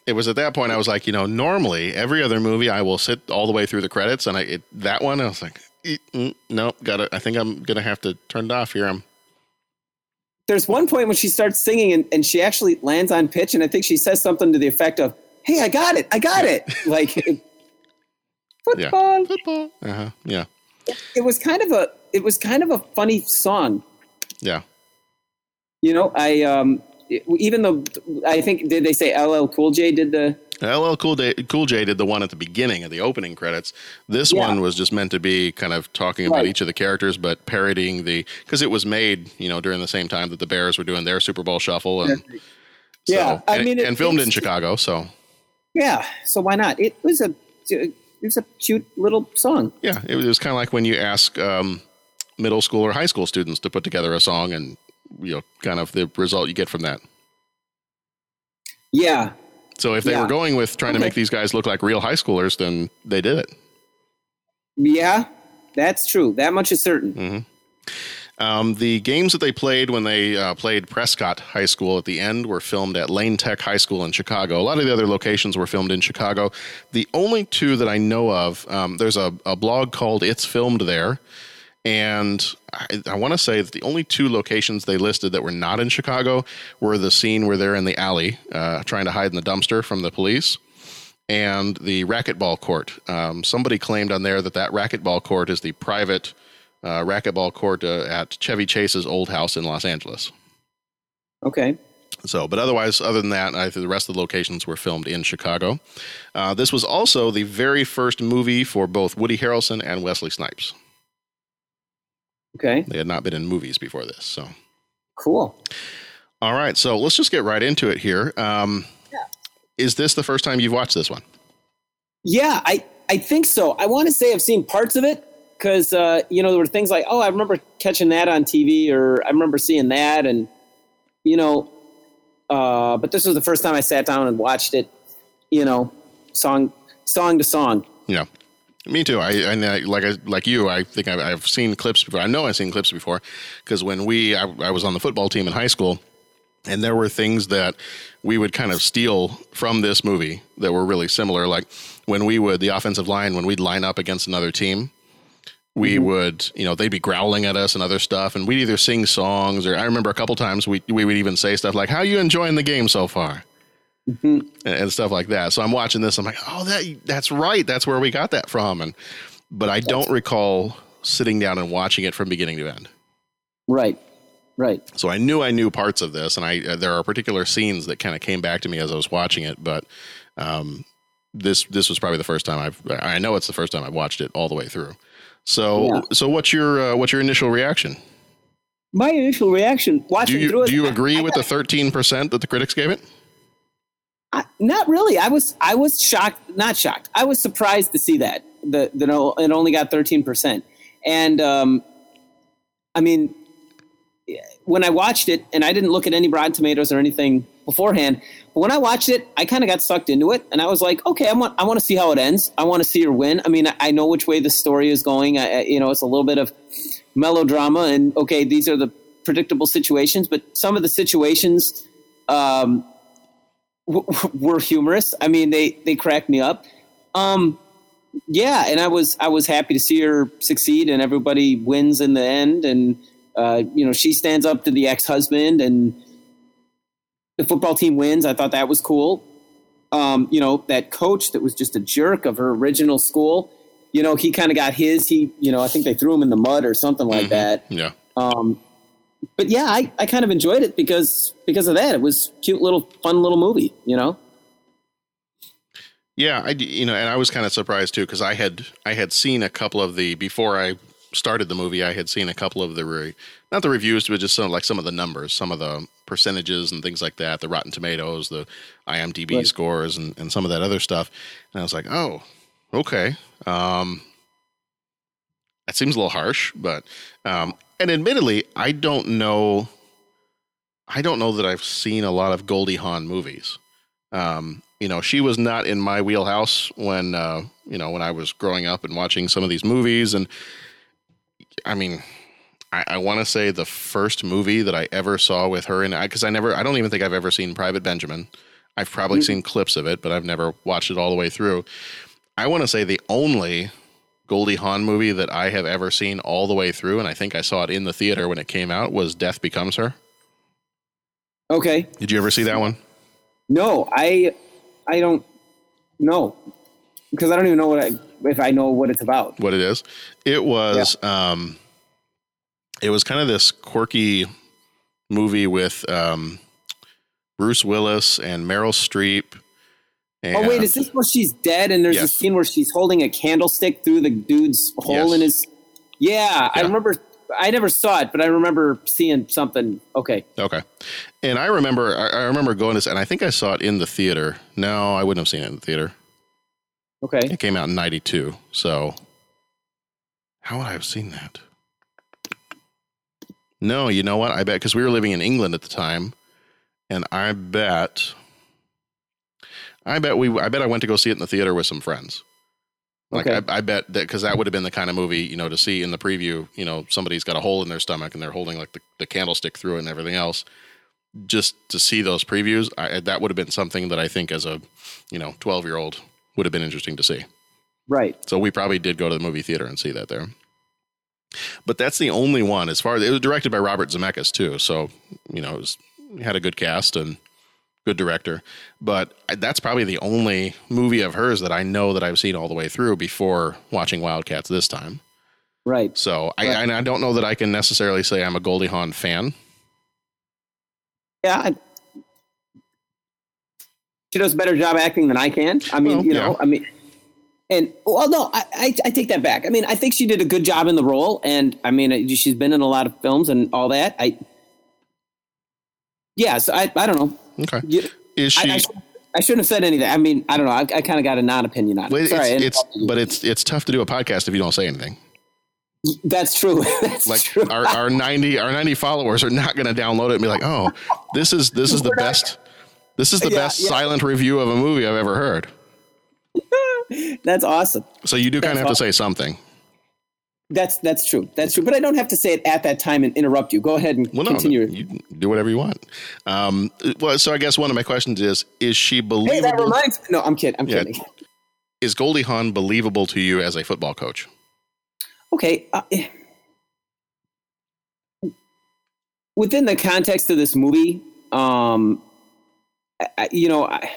It was at that point I was like, you know, normally every other movie I will sit all the way through the credits, and I it, that one I was like, mm, no, got to I think I'm gonna have to turn it off here. I'm There's one point when she starts singing and, and she actually lands on pitch, and I think she says something to the effect of, "Hey, I got it, I got it!" Like it- yeah, football. football. Uh huh. Yeah, It was kind of a it was kind of a funny song. yeah. You know, I um even though I think did they say LL Cool J did the LL Cool J, cool J did the one at the beginning of the opening credits. This Yeah. one was just meant to be kind of talking about Right. each of the characters, but parodying the because it was made, you know, during the same time that the Bears were doing their Super Bowl shuffle, and Yeah, so- I and, mean, it- and filmed in Chicago. So yeah. So why not? It was a it was a cute little song. yeah, it was kind of like when you ask um, middle school or high school students to put together a song, and you know, kind of the result you get from that. Yeah, So if they Yeah. were going with trying to make these guys look like real high schoolers, then they did it. yeah, that's true. That much is certain. Mm. Um, the games that they played when they uh, played Prescott High School at the end were filmed at Lane Tech High School in Chicago. A lot of the other locations were filmed in Chicago. The only two that I know of, um, there's a, a blog called It's Filmed There. And I, I want to say that the only two locations they listed that were not in Chicago were the scene where they're in the alley uh, trying to hide in the dumpster from the police and the racquetball court. Um, somebody claimed on there that that racquetball court is the private uh, racquetball court uh, at Chevy Chase's old house in Los Angeles. Okay. So, but otherwise, other than that, I think the rest of the locations were filmed in Chicago. Uh, this was also the very first movie for both Woody Harrelson and Wesley Snipes. Okay. They had not been in movies before this. So, Cool. all right. So let's just get right into it here. Um, Is this the first time you've watched this one? Yeah, I, I think so. I want to say I've seen parts of it because, uh, you know, there were things like, oh, I remember catching that on TV or I remember seeing that. And, you know, uh, but this was the first time I sat down and watched it, you know, song, song to song. Yeah, me too. I I, like I, like you, I think I've, I've seen clips before. I know I've seen clips before because when we, I, I was on the football team in high school, and there were things that we would kind of steal from this movie that were really similar. Like when we would the offensive line when we'd line up against another team, we mm-hmm. would you know they'd be growling at us and other stuff, and we'd either sing songs or I remember a couple times we we would even say stuff like "How you enjoying the game so far?" And, and stuff like that. So I'm watching this. I'm like, oh, that that's right. That's where we got that from. And but I don't recall sitting down and watching it from beginning to end. Right. Right. So I knew I knew parts of this, and I uh, there are particular scenes that kind of came back to me as I was watching it. But um, this this was probably the first time I've I know it's the first time I've watched it all the way through. So Yeah. so what's your uh, what's your initial reaction? My initial reaction Do watching you through it. do you agree with the thirteen percent that the critics gave it? I, not really. I was I was shocked, not shocked. I was surprised to see that the the it only got thirteen percent, and um, I mean, when I watched it, and I didn't look at any Rotten Tomatoes or anything beforehand, but when I watched it, I kind of got sucked into it, and I was like, okay, I want I want to see how it ends. I want to see her win. I mean, I, I know which way the story is going. I, you know, it's a little bit of melodrama, and okay, these are the predictable situations, but some of the situations. Um, were humorous. I mean, they they cracked me up. Um, yeah, and I was I was happy to see her succeed, and everybody wins in the end, and uh, you know she stands up to the ex husband, and the football team wins. I thought that was cool. Um, you know that coach that was just a jerk of her original school. You know he kind of got his. He you know I think they threw him in the mud or something like mm-hmm. that. Yeah. Um, but yeah, I, I kind of enjoyed it because because of that. It was cute little fun little movie, you know. Yeah, I you know, and I was kind of surprised too because I had I had seen a couple of the before I started the movie. I had seen a couple of the re, not the reviews, but just some like some of the numbers, some of the percentages and things like that, the Rotten Tomatoes, the IMDb right. scores, and and some of that other stuff. And I was like, oh, okay. Um, that seems a little harsh, but um, and admittedly, I don't know. I don't know that I've seen a lot of Goldie Hawn movies. Um, you know, she was not in my wheelhouse when uh, you know when I was growing up and watching some of these movies. And I mean, I, I want to say the first movie that I ever saw with her in, because I, I, never, I don't even think I've ever seen Private Benjamin. I've probably mm-hmm. seen clips of it, but I've never watched it all the way through. I want to say the only Goldie Hawn movie that I have ever seen all the way through, and I think I saw it in the theater when it came out, was Death Becomes Her. Okay. Did you ever see that one? No, I I don't know because I don't even know what I if I know what it's about. What it is? It was yeah. um it was kind of this quirky movie with um Bruce Willis and Meryl Streep and oh wait, is this where she's dead and there's yes. a scene where she's holding a candlestick through the dude's hole yes. in his? Yeah, yeah, I remember. I never saw it, but I remember seeing something. Okay. Okay. And I remember, I, I remember going to, and I think I saw it in the theater. No, I wouldn't have seen it in the theater. Okay. It came out in '92. So, how would I have seen that? No, you know what? I bet because we were living in England at the time, and I bet I bet we. I bet I went to go see it in the theater with some friends. Like okay. I, I, bet that because that would have been the kind of movie you know to see in the preview. You know, somebody's got a hole in their stomach and they're holding like the, the candlestick through it and everything else. Just to see those previews, I, that would have been something that I think as a you know twelve year old would have been interesting to see. Right. So we probably did go to the movie theater and see that there. But that's the only one as far as it was directed by Robert Zemeckis too. So you know it was, had a good cast and good director. But that's probably the only movie of hers that I know that I've seen all the way through before watching Wildcats this time. Right. So right. I, I don't know that I can necessarily say I'm a Goldie Hawn fan. Yeah. I, she does a better job acting than I can. I mean, well, you know, yeah. I mean, and well, no, I, I, I, take that back. I mean, I think she did a good job in the role, and I mean, she's been in a lot of films and all that. I, yeah, so I, I don't know. Okay. You, is she? I, I, I, shouldn't have said anything. I mean, I don't know. I, I kind of got a non-opinion on it. Well, Sorry, it's, it's but it's it's tough to do a podcast if you don't say anything. That's true. That's like true. Our, our ninety our ninety followers are not going to download it and be like, oh, this is this is the best. This is the yeah, best yeah. silent review of a movie I've ever heard. That's awesome. So you do kind of have awesome. to say something. That's that's true. That's true. But I don't have to say it at that time and interrupt you. Go ahead and well, continue. No, you do whatever you want. Um, well, so I guess one of my questions is: Is she believable? Hey, that reminds me. No, I'm kidding. I'm yeah. kidding. Is Goldie Hawn believable to you as a football coach? Okay. Uh, within the context of this movie, um, I, you know, I,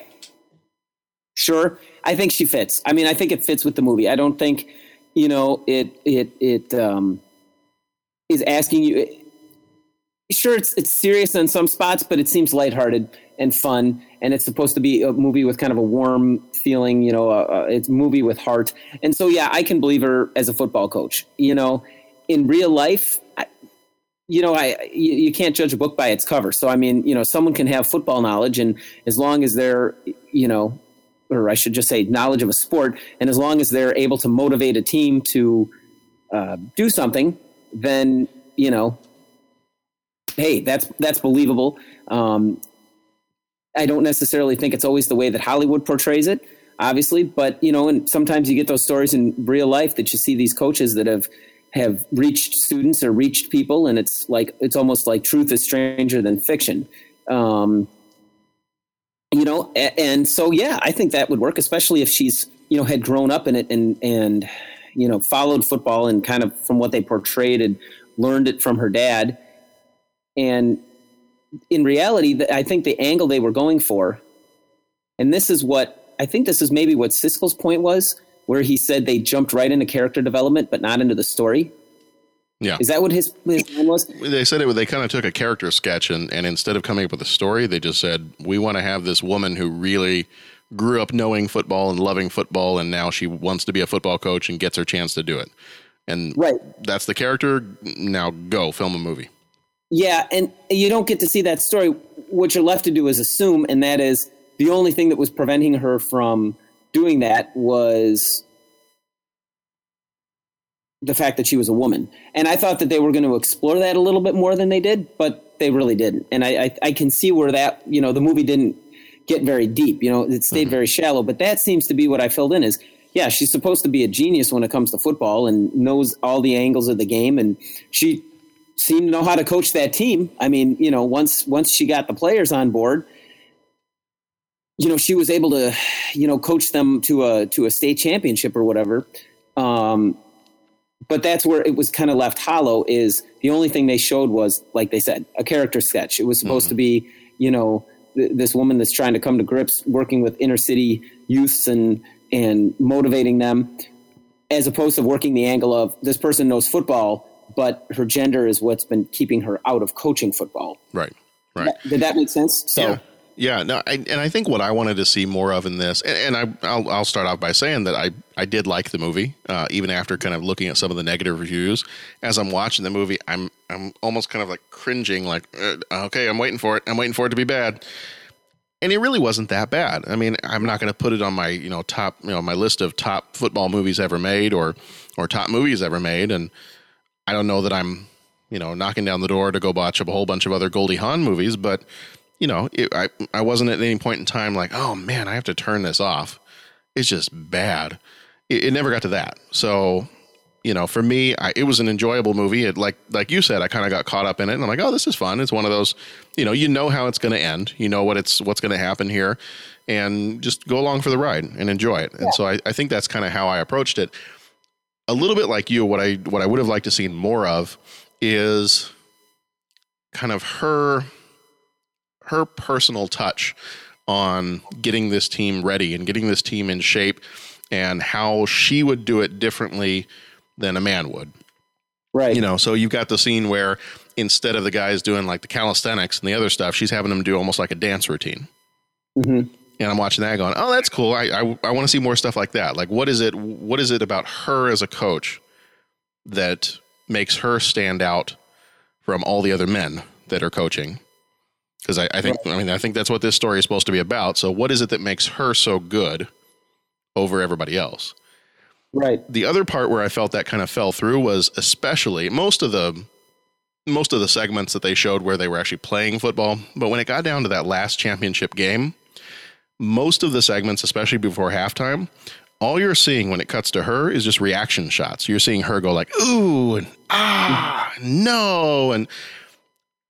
sure, I think she fits. I mean, I think it fits with the movie. I don't think you know, it it it um, is asking you. Sure, it's it's serious in some spots, but it seems lighthearted and fun, and it's supposed to be a movie with kind of a warm feeling. You know, uh, uh, it's a movie with heart, and so yeah, I can believe her as a football coach. You know, in real life, I, you know, I you, you, can't judge a book by its cover. So I mean, you know, someone can have football knowledge, and as long as they're you know, or I should just say knowledge of a sport, and as long as they're able to motivate a team to uh, do something, then you know, hey, that's that's believable. Um, I don't necessarily think it's always the way that Hollywood portrays it, obviously, but you know, and sometimes you get those stories in real life that you see these coaches that have have reached students or reached people, and it's like it's almost like truth is stranger than fiction. Um, you know, and so yeah, I think that would work, especially if she's you know had grown up in it and and you know followed football and kind of from what they portrayed and learned it from her dad, and in reality, I think the angle they were going for, and this is what I think this is maybe what Siskel's point was, where he said they jumped right into character development but not into the story. Yeah. Is that what his, his plan was? They said it. They kind of took a character sketch and, and instead of coming up with a story, they just said we want to have this woman who really grew up knowing football and loving football, and now she wants to be a football coach and gets her chance to do it. And right. that's the character. Now go film a movie. Yeah, and you don't get to see that story. What you're left to do is assume, and that is the only thing that was preventing her from doing that was the fact that she was a woman. And I thought that they were going to explore that a little bit more than they did, but they really didn't. And I, I, I can see where that, you know, the movie didn't get very deep. You know, it stayed mm-hmm. very shallow. But that seems to be what I filled in is, yeah, she's supposed to be a genius when it comes to football and knows all the angles of the game. And she seemed to know how to coach that team. I mean, you know, once once she got the players on board, you know, she was able to, you know, coach them to a to a state championship or whatever. Um, but that's where it was kind of left hollow. Is the only thing they showed was, like they said, a character sketch. It was supposed mm-hmm. to be, you know, th- this woman that's trying to come to grips, working with inner city youths and and motivating them, as opposed to working the angle of this person knows football but her gender is what's been keeping her out of coaching football. Right. Right. Did that make sense? So. Yeah. Yeah, no, I, and I think what I wanted to see more of in this, and, and I, will I'll start off by saying that I, I did like the movie, uh, even after kind of looking at some of the negative reviews. As I'm watching the movie, I'm I'm almost kind of like cringing, like, uh, okay, I'm waiting for it, I'm waiting for it to be bad, and it really wasn't that bad. I mean, I'm not going to put it on my you know top you know my list of top football movies ever made or or top movies ever made, and I don't know that I'm, you know, knocking down the door to go watch a whole bunch of other Goldie Hawn movies, but you know, it, I I wasn't at any point in time like, oh man, I have to turn this off. It's just bad. It, it never got to that. So, you know, for me, I, it was an enjoyable movie. It like like you said, I kind of got caught up in it, and I'm like, oh, this is fun. It's one of those, you know, you know how it's going to end. You know what it's what's going to happen here, and just go along for the ride and enjoy it. Yeah. And so I, I think that's kind of how I approached it a little bit like you, what I what I would have liked to see more of is kind of her her personal touch on getting this team ready and getting this team in shape and how she would do it differently than a man would. Right. You know, so you've got the scene where instead of the guys doing like the calisthenics and the other stuff, she's having them do almost like a dance routine. Mm-hmm and I'm watching that going, oh, that's cool. I I, I want to see more stuff like that. Like, what is it? What is it about her as a coach that makes her stand out from all the other men that are coaching? Because I, I think I mean I think that's what this story is supposed to be about. So, what is it that makes her so good over everybody else? Right. The other part where I felt that kind of fell through was especially most of the most of the segments that they showed where they were actually playing football, but when it got down to that last championship game most of the segments, especially before halftime, all you're seeing when it cuts to her is just reaction shots. You're seeing her go like, ooh, and ah, no. And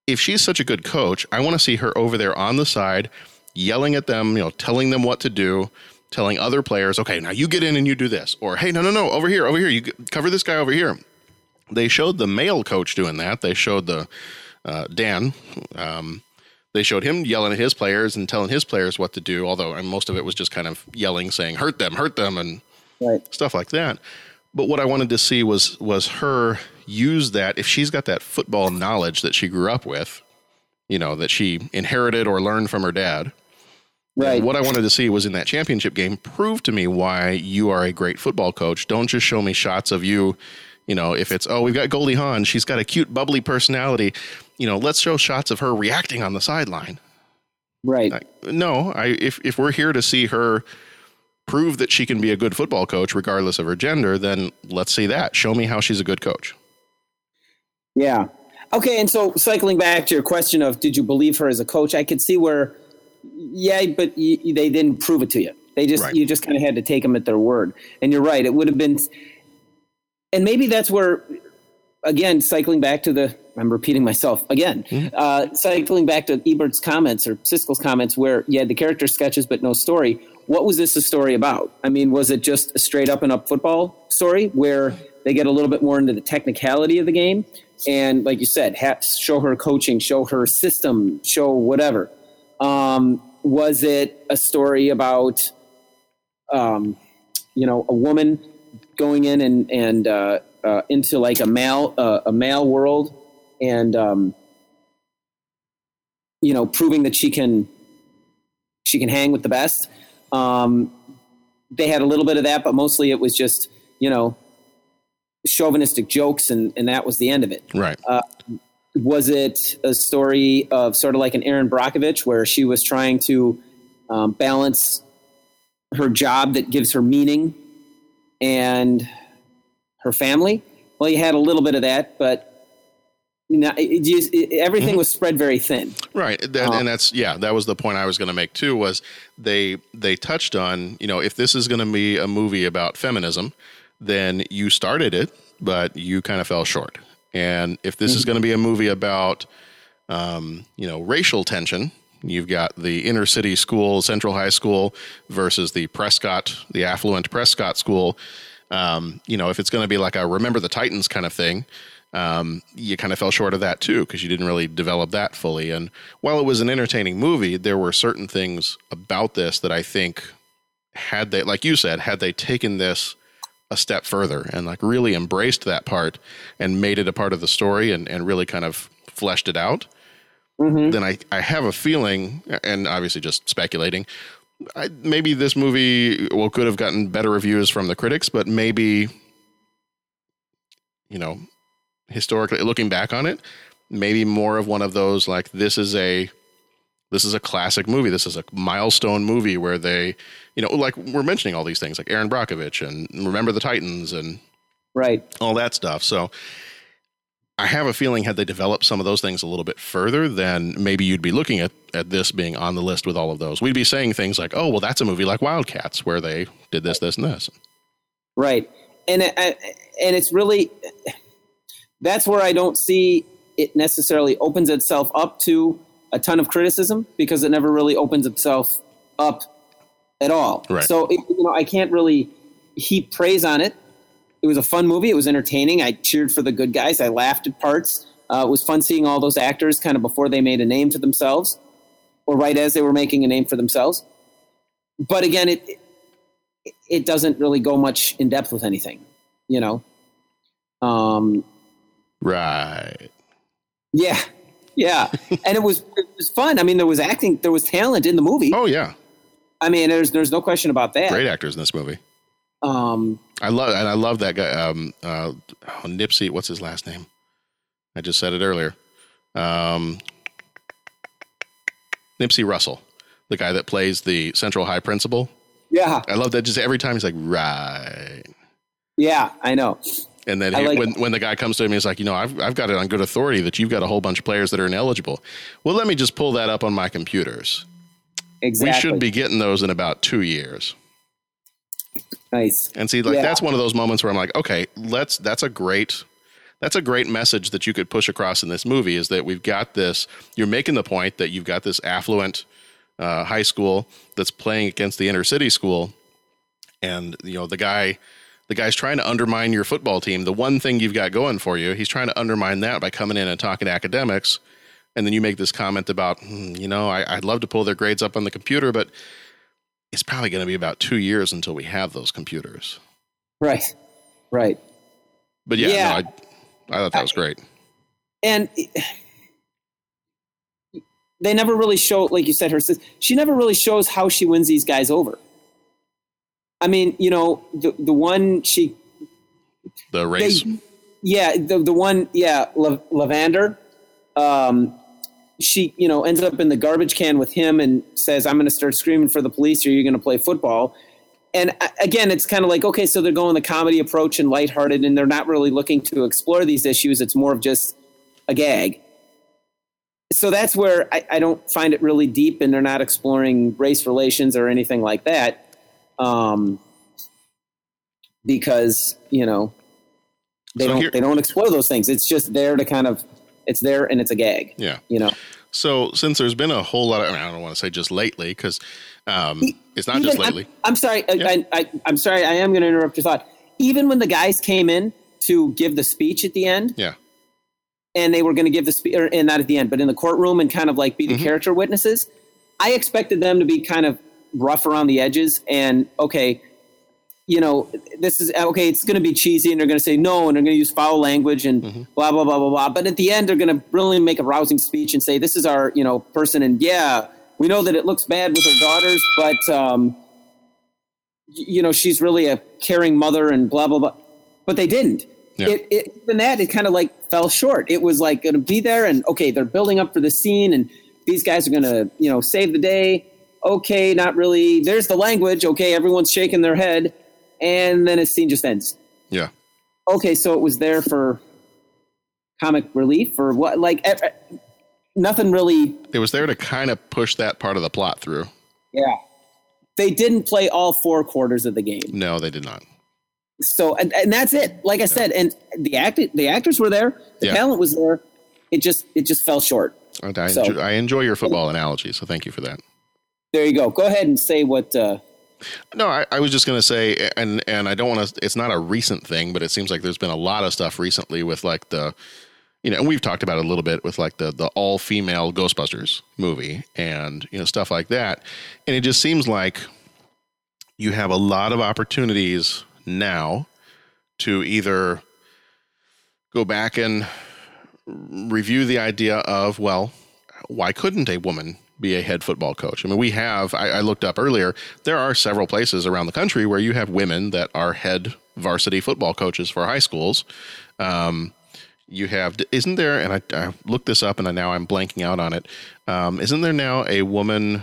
if she's such a good coach, I want to see her over there on the side, yelling at them, you know, telling them what to do, telling other players, okay, now you get in and you do this. Or, hey, no, no, no, over here, over here, you cover this guy over here. They showed the male coach doing that. They showed the uh, Dan, um, they showed him yelling at his players and telling his players what to do. Although most of it was just kind of yelling, saying "hurt them, hurt them," and right. stuff like that. But what I wanted to see was was her use that if she's got that football knowledge that she grew up with, you know, that she inherited or learned from her dad. Right. What I wanted to see was in that championship game, prove to me why you are a great football coach. Don't just show me shots of you you know, if it's, oh, we've got Goldie Hawn, she's got a cute, bubbly personality, you know, let's show shots of her reacting on the sideline. Right. I, no, I if if we're here to see her prove that she can be a good football coach regardless of her gender, then let's see that. Show me how she's a good coach. Yeah. Okay, and so cycling back to your question of did you believe her as a coach? I could see where, yeah, but you, they didn't prove it to you. They just Right. you just kind of had to take them at their word. And you're right; it would have been, and maybe that's where, again, cycling back to the. I'm repeating myself again. Uh, cycling back to Ebert's comments or Siskel's comments, where you had the character sketches but no story. What was this a story about? I mean, was it just a straight up and up football story where they get a little bit more into the technicality of the game? And like you said, show her coaching, show her system, show whatever. Um, was it a story about, um, you know, a woman going in and and uh, uh, into like a male uh, a male world and um, you know proving that she can she can hang with the best. Um, they had a little bit of that, but mostly it was just you know chauvinistic jokes, and and that was the end of it. Right. Was it a story of sort of like an Erin Brockovich, where she was trying to um, balance her job that gives her meaning and her family? Well, you had a little bit of that, but you know, it, it everything was spread very thin. Right. That, Uh, and that's yeah, that was the point I was going to make too was they they touched on, you know, if this is going to be a movie about feminism, then you started it, but you kind of fell short. And if this is going to be a movie about um, you know, racial tension, you've got the inner city school, Central High School versus the Prescott, the affluent Prescott school. Um, you know, if it's going to be like a remember the Titans kind of thing, um, you kind of fell short of that too because you didn't really develop that fully. And while it was an entertaining movie, there were certain things about this that I think had they, like you said, had they taken this a step further and like really embraced that part and made it a part of the story and, and really kind of fleshed it out, then I, I have a feeling, and obviously just speculating, I, maybe this movie well could have gotten better reviews from the critics, but maybe, you know, historically looking back on it, maybe more of one of those like this is a this is a classic movie. This is a milestone movie where they, you know, like we're mentioning all these things like Erin Brockovich and Remember the Titans and Right. all that stuff. So I have a feeling had they developed some of those things a little bit further, then maybe you'd be looking at, at this being on the list with all of those. We'd be saying things like, oh, well, that's a movie like Wildcats where they did this, this, and this. Right. And I- and it's really that's where I don't see it necessarily opens itself up to a ton of criticism because it never really opens itself up at all. Right. So you know I can't really heap praise on it. It was a fun movie. It was entertaining. I cheered for the good guys. I laughed at parts. Uh, it was fun seeing all those actors kind of before they made a name for themselves, or right as they were making a name for themselves. But again, it it- doesn't really go much in depth with anything, you know. Um, Right. yeah, yeah, and it was it was fun. I mean, there was acting, there was talent in the movie. Oh, yeah. I mean, there's there's no question about that. Great actors in this movie. Um, I love, and I love that guy, um, uh, oh, Nipsey. What's his last name? I just said it earlier. Um, Nipsey Russell, the guy that plays the Central High principal. yeah, I love that. Just every time he's like, right. yeah, I know. And then he, like- when when the guy comes to him, he's like, you know, I've I've got it on good authority that you've got a whole bunch of players that are ineligible. Well, let me just pull that up on my computers. Exactly. We should be getting those in about two years. Nice. And see, like Yeah. that's one of those moments where I'm like, okay, let's. That's a great. That's a great message that you could push across in this movie. Is that we've got this. You're making the point that you've got this affluent uh, high school that's playing against the inner city school, and you know the guy. The guy's trying to undermine your football team. The one thing you've got going for you, he's trying to undermine that by coming in and talking academics. And then you make this comment about, hmm, you know, I, I'd love to pull their grades up on the computer, but it's probably going to be about two years until we have those computers. Right, right. But yeah, Yeah. No, I, I thought that was great. and they never really show like you said her she never really shows how she wins these guys over i mean you know the the one she The race. they, yeah the, the one yeah La- lavander um she, you know, ends up in the garbage can with him and says, "I'm going to start screaming for the police, or you're going to play football." And uh, again, it's kind of like, okay, so they're going the comedy approach and lighthearted, and they're not really looking to explore these issues. It's more of just a gag. So that's where I, I don't find it really deep, and they're not exploring race relations or anything like that. Um, because you know they So don't here- they don't explore those things. It's just there to kind of it's there and it's a gag. Yeah. You know, So since there's been a whole lot of, I, mean, I don't want to say just lately because um, it's not Even- just lately. I'm, I'm sorry. I- Yeah. I, I'm sorry. I am going to interrupt your thought. Even when the guys came in to give the speech at the end, yeah. and they were going to give the speech, and not at the end, but in the courtroom and kind of like be the Mm-hmm. character witnesses, I expected them to be kind of rough around the edges and okay, you know, this is okay. It's going to be cheesy, and they're going to say no, and they're going to use foul language and Mm-hmm. blah blah blah blah blah. But at the end, they're going to really make a rousing speech and say, "This is our you know person," and yeah, we know that it looks bad with her daughters, but um, you know, she's really a caring mother and blah blah blah. But they didn't. Yeah. It, it even that it kind of like fell short. It was like going to be there, and okay, they're building up for the scene, and these guys are going to you know save the day. Okay, not really. There's the language. Okay, everyone's shaking their head, and then a scene just ends. Yeah. Okay, so it was there for comic relief or what? Like nothing really. It was there to kind of push that part of the plot through. Yeah, they didn't play all four quarters of the game. No, they did not. so and, and that's it like i said and the act the actors were there the Yeah. talent was there it just it just fell short I, So- enjoy, I enjoy your football analogy, so thank you for that. there you go go ahead and say what uh No, I, I was just going to say, and and I don't want to. It's not a recent thing, but it seems like there's been a lot of stuff recently with like the, you know, and we've talked about it a little bit with like the the all female Ghostbusters movie and you know stuff like that, and it just seems like you have a lot of opportunities now to either go back and review the idea of well why couldn't a woman be a head football coach? I mean, we have, I, I looked up earlier, there are several places around the country where you have women that are head varsity football coaches for high schools. Um, you have, isn't there, and I, I looked this up and I, now I'm blanking out on it. Um, isn't there now a woman,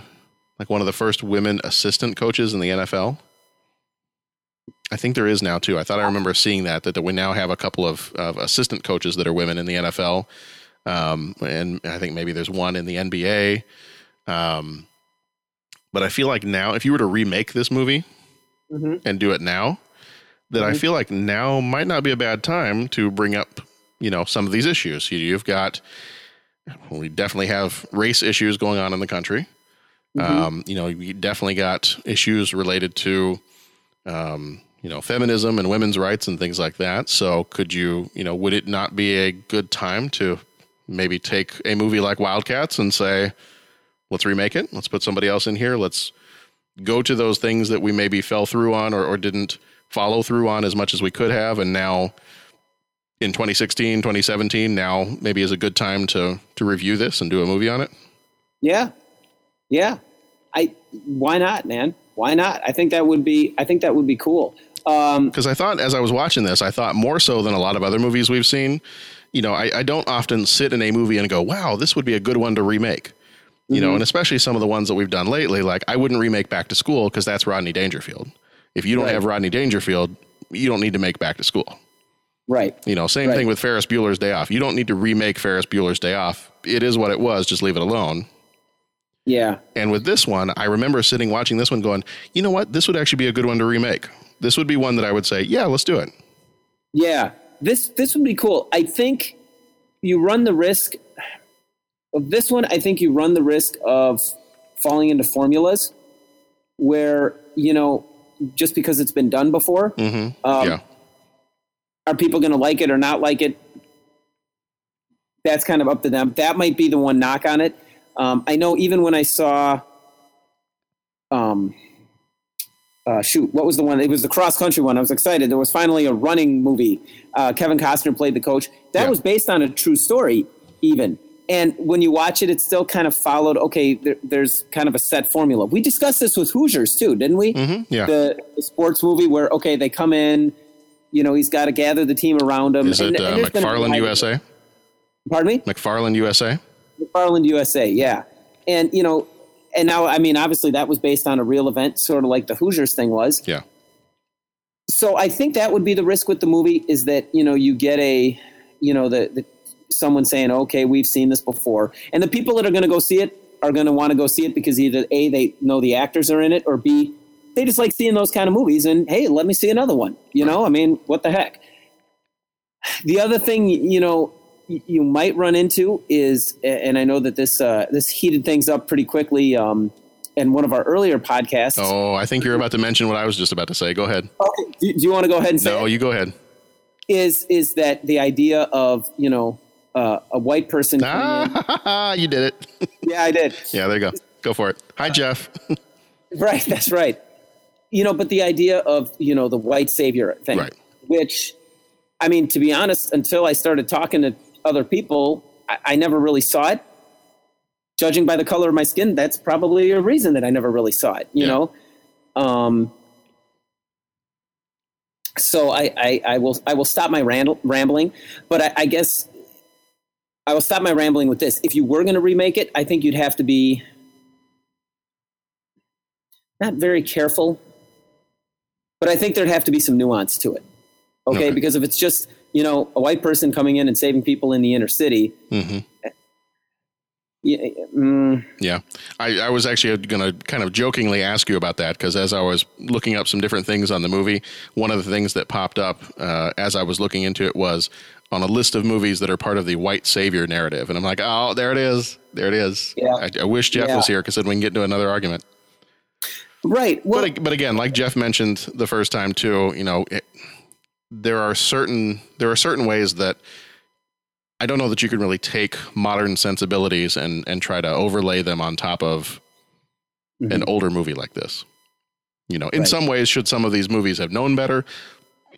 like one of the first women assistant coaches in the NFL? I think there is now too. I thought I remember seeing that, that, that we now have a couple of, of assistant coaches that are women in the NFL. Um, and I think maybe there's one in the NBA. Um, but I feel like now, if you were to remake this movie Mhm. and do it now, that I feel like now might not be a bad time to bring up, you know, some of these issues. You, you've got, we definitely have race issues going on in the country. Um, you know, you definitely got issues related to, um, you know, feminism and women's rights and things like that. So, could you, you know, would it not be a good time to maybe take a movie like Wildcats and say, let's remake it, let's put somebody else in here, let's go to those things that we maybe fell through on or, or didn't follow through on as much as we could have, and now in 2016, 2017, now maybe is a good time to to review this and do a movie on it. yeah. Yeah. I why not man? Why not? I think that would be i think that would be cool. Um because I thought as I was watching this, I thought more so than a lot of other movies we've seen. You know, I, I don't often sit in a movie and go, "Wow, this would be a good one to remake." You know, mm-hmm. and especially some of the ones that we've done lately, like I wouldn't remake Back to School because that's Rodney Dangerfield. If you don't Right. have Rodney Dangerfield, you don't need to make Back to School. right You know, same Right. thing with Ferris Bueller's Day Off. You don't need to remake Ferris Bueller's Day Off. It is what it was. Just leave it alone. yeah And with this one, I remember sitting watching this one going, you know what? This would actually be a good one to remake. This would be one that I would say, yeah, let's do it. Yeah, this this would be cool. I think you run the risk this one. I think you run the risk of falling into formulas where you know just because it's been done before, Mm-hmm. um, yeah. are people going to like it or not like it? That's kind of up to them. That might be the one knock on it. Um, I know even when I saw, um, uh, shoot, what was the one? It was the cross country one. I was excited. There was finally a running movie. Uh, Kevin Costner played the coach. That Yeah. was based on a true story, even. And when you watch it, it's still kind of followed. Okay, there, there's kind of a set formula. We discussed this with Hoosiers too, didn't we? Mhm, yeah. The, the sports movie where okay, they come in. You know, he's got to gather the team around him. Is it uh, and there's been a McFarland USA? Pardon me. McFarland USA? McFarland USA, yeah. And, you know, and now, I mean, obviously that was based on a real event, sort of like the Hoosiers thing was. Yeah. So I think that would be the risk with the movie is that, you know, you get a, you know, the, the someone saying, okay, we've seen this before. And the people that are going to go see it are going to want to go see it because either A, they know the actors are in it, or B, they just like seeing those kind of movies. And hey, let me see another one. You know, I mean, what the heck? The other thing, you know, you might run into is, and I know that this uh, this heated things up pretty quickly. Um, in one of our earlier podcasts. Oh, I think you're about to mention what I was just about to say. Go ahead. Okay. Do, do you want to go ahead and say? No, it? you go ahead. Is is that the idea of you know uh, a white person? Ah, you did it. yeah, I did. Yeah, there you go. Go for it. Hi, Jeff. right, that's right. You know, but the idea of you know the white savior thing, Right. which, I mean, to be honest, until I started talking to other people, I, I never really saw it. Judging by the color of my skin, that's probably a reason that I never really saw it. You Yeah. know, um, so I, I, I will I will stop my rambling, but I, I guess I will stop my rambling with this. If you were going to remake it, I think you'd have to be not very careful, but I think there'd have to be some nuance to it. Okay, Okay. because if it's just you know a white person coming in and saving people in the inner city, hmm yeah, mm, Yeah, I, I was actually going to kind of jokingly ask you about that because as I was looking up some different things on the movie, one of the things that popped up uh, as I was looking into it was on a list of movies that are part of the white savior narrative, and I'm like, oh, there it is, there it is. Yeah. I, I wish Jeff Yeah. was here because then we can get into another argument. right. Well, but but again, like Jeff mentioned the first time too, you know, it, there are certain there are certain ways that I don't know that you can really take modern sensibilities and and try to overlay them on top of an mm-hmm. older movie like this. You know, in Right. some ways, should some of these movies have known better?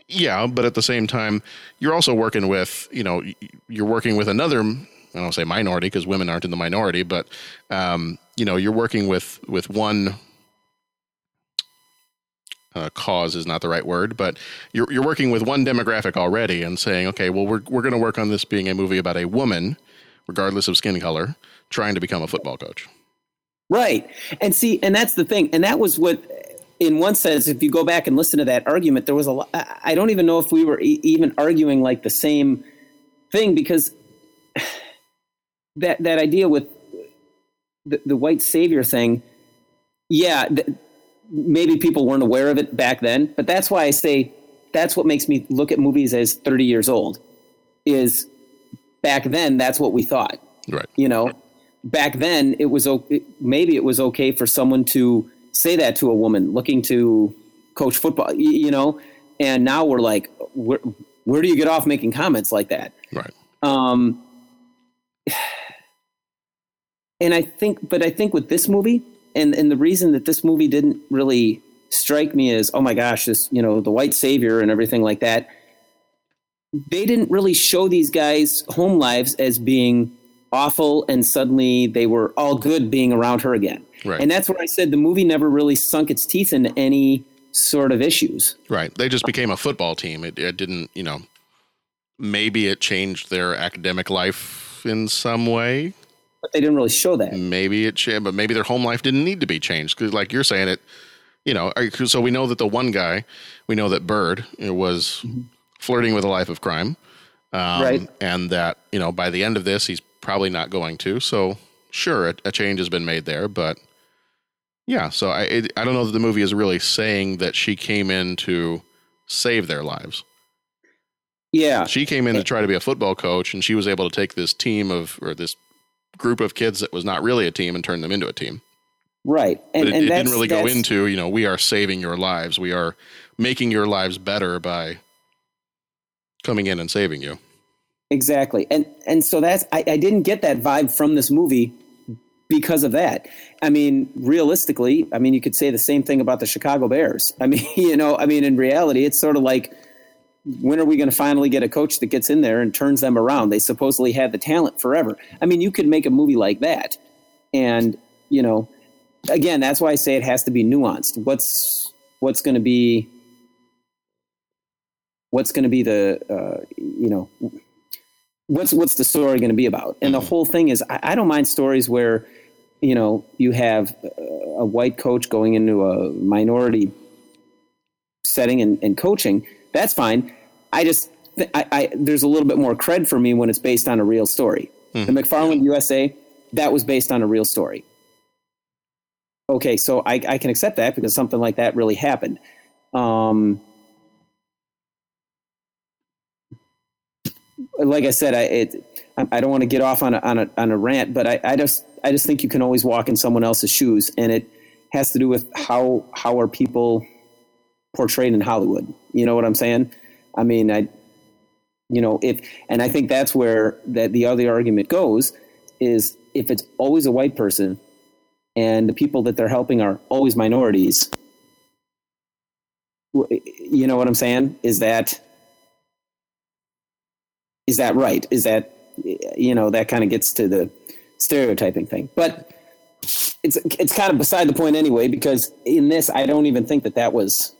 Yeah, but at the same time, you're also working with, you know, you're working with another. I don't say minority because women aren't in the minority, but um, you know, you're working with with one uh, cause is not the right word, but you're you're working with one demographic already and saying, okay, well, we're we're going to work on this being a movie about a woman, regardless of skin color, trying to become a football coach. Right. And see, and that's the thing. And that was what, in one sense, if you go back and listen to that argument, there was a lot. I don't even know if we were e- even arguing like the same thing because that, that idea with the, the white savior thing, yeah, th- maybe people weren't aware of it back then, but that's why I say that's what makes me look at movies as 30 years old is back then, that's what we thought Right. you know back then it was maybe it was okay for someone to say that to a woman looking to coach football you know? And now we're like where, where do you get off making comments like that? Right. um and i think but i think with this movie and and the reason that this movie didn't really strike me as oh my gosh this you know the white savior and everything like that they didn't really show these guys home lives as being awful and suddenly they were all good being around her again Right. and that's where i said the movie never really sunk its teeth into any sort of issues Right. They just became a football team. It, it didn't, you know, maybe it changed their academic life in some way. but they didn't really show that Maybe it but maybe their home life didn't need to be changed. Because, like you're saying, it, you know, so we know that the one guy, we know that Bird was flirting with a life of crime. Um, Right. And that, you know, by the end of this, he's probably not going to. So, sure, a, a change has been made there. But yeah, so I, it, I don't know that the movie is really saying that she came in to save their lives. yeah She came in to eh. try to be a football coach, and she was able to take this team of, or this group of kids that was not really a team and turn them into a team. right and, But it, and it didn't really go into, you know, we are saving your lives. We are making your lives better by coming in and saving you. Exactly. And and so that's I, I didn't get that vibe from this movie because of that. I mean, realistically, I mean you could say the same thing about the Chicago Bears. I mean, you know, I mean in reality it's sort of like when are we going to finally get a coach that gets in there and turns them around? They supposedly had the talent forever. I mean, you could make a movie like that. And, you know, again, that's why I say it has to be nuanced. What's what's going to be what's going to be the uh, you know what's what's the story going to be about? And the whole thing is, I, I don't mind stories where you know you have a white coach going into a minority setting and, and coaching. That's fine. I just I, I, there's a little bit more cred for me when it's based on a real story. The McFarland USA that was based on a real story. Okay, so I, I can accept that because something like that really happened. Um, like I said, I it, I don't want to get off on a, on a on a rant, but I, I just I just think you can always walk in someone else's shoes, and it has to do with how how are people portrayed in Hollywood. You know what I'm saying? I mean, I you know if and I think that's where that the other argument goes is if it's always a white person and the people that they're helping are always minorities. You know what I'm saying? Is that is that right? Is that you know that kind of gets to the stereotyping thing, but it's it's kind of beside the point anyway because in this I don't even think that that was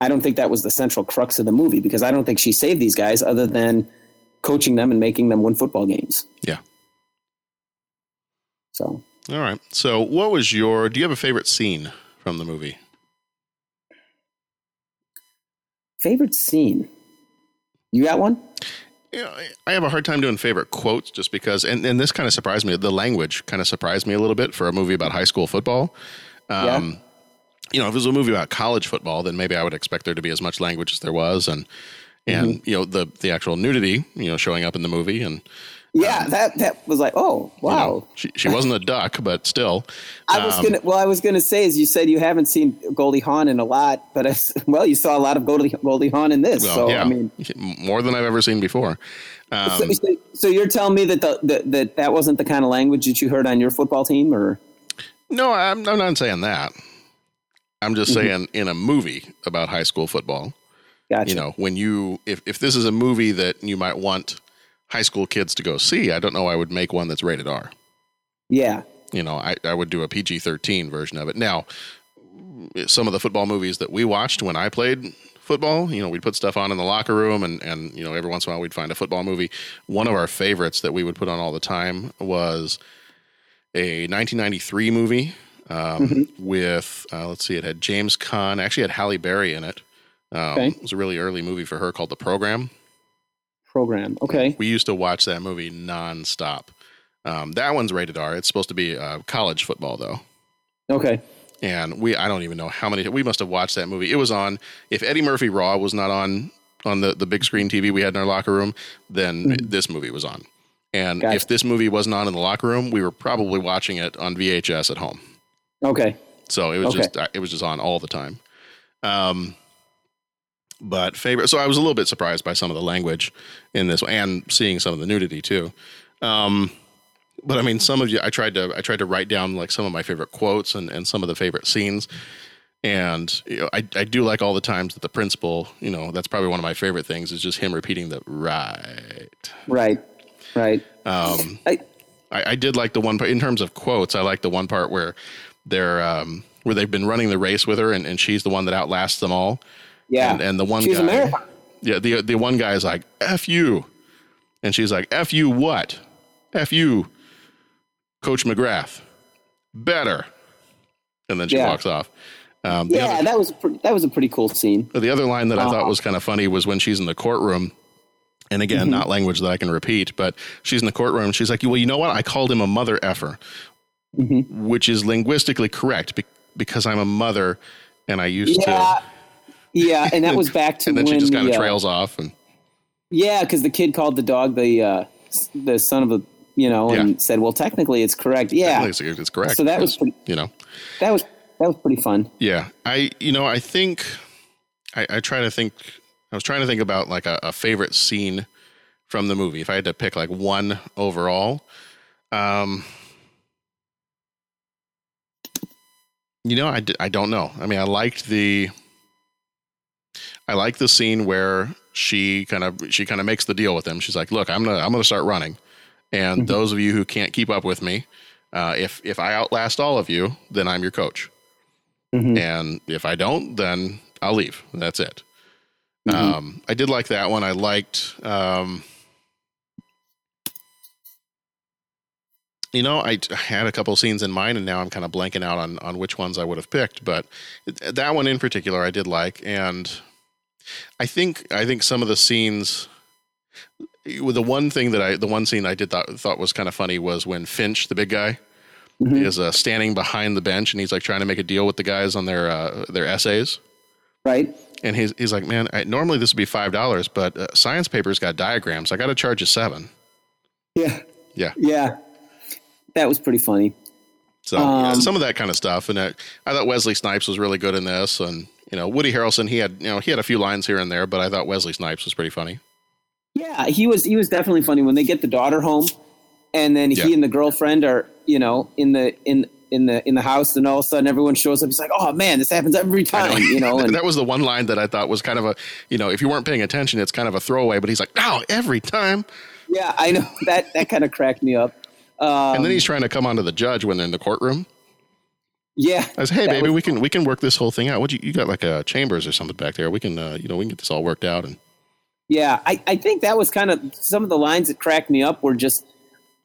I don't think that was the central crux of the movie because I don't think she saved these guys other than coaching them and making them win football games. Yeah. So All right. So, what was your? Do you have a favorite scene from the movie? favorite scene, you got one? Yeah, I- I have a hard time doing favorite quotes just because, and, and this kind of surprised me. The language kind of surprised me a little bit for a movie about high school football. Um, You know, if it was a movie about college football, then maybe I would expect there to be as much language as there was, and and you know the the actual nudity, you know, showing up in the movie, and Yeah, that that was like, oh Um, you wow. know, she she wasn't a duck, but still, I was um, gonna. Well, I was gonna say, as you said, you haven't seen Goldie Hawn in a lot, but I, well, you saw a lot of Goldie Goldie Hawn in this. well, so yeah, I mean, more than I've ever seen before. Um, so, so, so you're telling me that the, the that that wasn't the kind of language that you heard on your football team, or No, I'm, I'm not saying that. I'm just Mm-hmm. saying in a movie about high school football, gotcha. you know, when you if if this is a movie that you might want high school kids to go see, I don't know I would make one that's rated R. yeah, You know, I, I would do a PG-13 version of it. Now, some of the football movies that we watched when I played football, you know, we'd put stuff on in the locker room and and you know, every once in a while we'd find a football movie. One of our favorites that we would put on all the time was a 1993 movie um, with uh, let's see, it had James Caan, actually had Halle Berry in it. Um, Okay. It was a really early movie for her called The Program. Program. Okay, We used to watch that movie nonstop. Um, that one's rated R. It's supposed to be uh, college football though, okay, and we I don't even know how many we must have watched that movie. It was on. If Eddie Murphy Raw was not on on the the big screen TV we had in our locker room, then this movie was on. And Gotcha. if this movie wasn't on in the locker room, we were probably watching it on VHS at home. okay, So it was Okay. just it was just on all the time. Um, but favorite. So I was a little bit surprised by some of the language in this, and seeing some of the nudity too. Um, but I mean, some of you, I tried to I tried to write down like some of my favorite quotes and and some of the favorite scenes. And you know, I I do like all the times that the principal, you know, that's probably one of my favorite things is just him repeating the right. right, right. Um, I, I, I did like the one part in terms of quotes. I like the one part where they're um, where they've been running the race with her, and, and she's the one that outlasts them all. Yeah, And, and the one She's guy, a marathon. yeah, the the one guy is like "f you," and she's like "f you what? F you, Coach McGrath, better." And then she Yeah. walks off. Um, Yeah, other, that was a pre- that was a pretty cool scene. the other line that I Uh-huh. thought was kind of funny was when she's in the courtroom. And again, Mm-hmm. not language that I can repeat, but she's in the courtroom. She's like, "Well, you know what? I called him a mother effer, Mm-hmm. which is linguistically correct be- because I'm a mother, and I used Yeah, to." Yeah, and that was back to And then when she just kind of uh, trails off, and Yeah, because the kid called the dog the uh, the son of a you know, and Yeah. said, "Well, technically, it's correct." Yeah, it's, it's correct. So that was pretty- you know, that was that was pretty fun. yeah. I you know I think I, I try to think. I was trying to think about like a, a favorite scene from the movie. If I had to pick like one overall, um, you know, I, I don't know. I mean, I liked the I like the scene where she kind of she kind of makes the deal with him. She's like, "Look, I'm gonna I'm gonna start running, and those of you who can't keep up with me, uh, if if I outlast all of you, then I'm your coach, Mhm. and if I don't, then I'll leave. That's it." Mhm. Um, I did like that one. I liked. Um, You know, I, had a couple scenes in mind, and now I'm kind of blanking out on on which ones I would have picked. But that one in particular, I did like, and I think I think some of the scenes. The one thing that I, the one scene I did thought, thought was kind of funny was when Finch, the big guy, is uh, standing behind the bench, and he's like trying to make a deal with the guys on their uh, their essays. Right. And he's he's like, man, I, normally this would be five dollars, but uh, science paper's got diagrams. I got to charge you seven. Yeah. Yeah. Yeah. That was pretty funny. So yeah, Um, some of that kind of stuff, and uh, I thought Wesley Snipes was really good in this, and you know Woody Harrelson, he had you know he had a few lines here and there, but I thought Wesley Snipes was pretty funny. Yeah, he was he was definitely funny when they get the daughter home, and then Yeah. he and the girlfriend are you know in the in in the in the house, and all of a sudden everyone shows up. He's like, "Oh man, this happens every time," you know. And that was the one line that I thought was kind of a you know if you weren't paying attention, it's kind of a throwaway, but he's like, "Oh, every time, yeah, I know that that kind of cracked me up. Um, and then he's trying to come onto the judge when they're in the courtroom. yeah, I said, hey baby, we can we can work this whole thing out. What you you got like a chambers or something back there? We can uh, you know we can get this all worked out and. Yeah, I, I think that was kind of some of the lines that cracked me up were just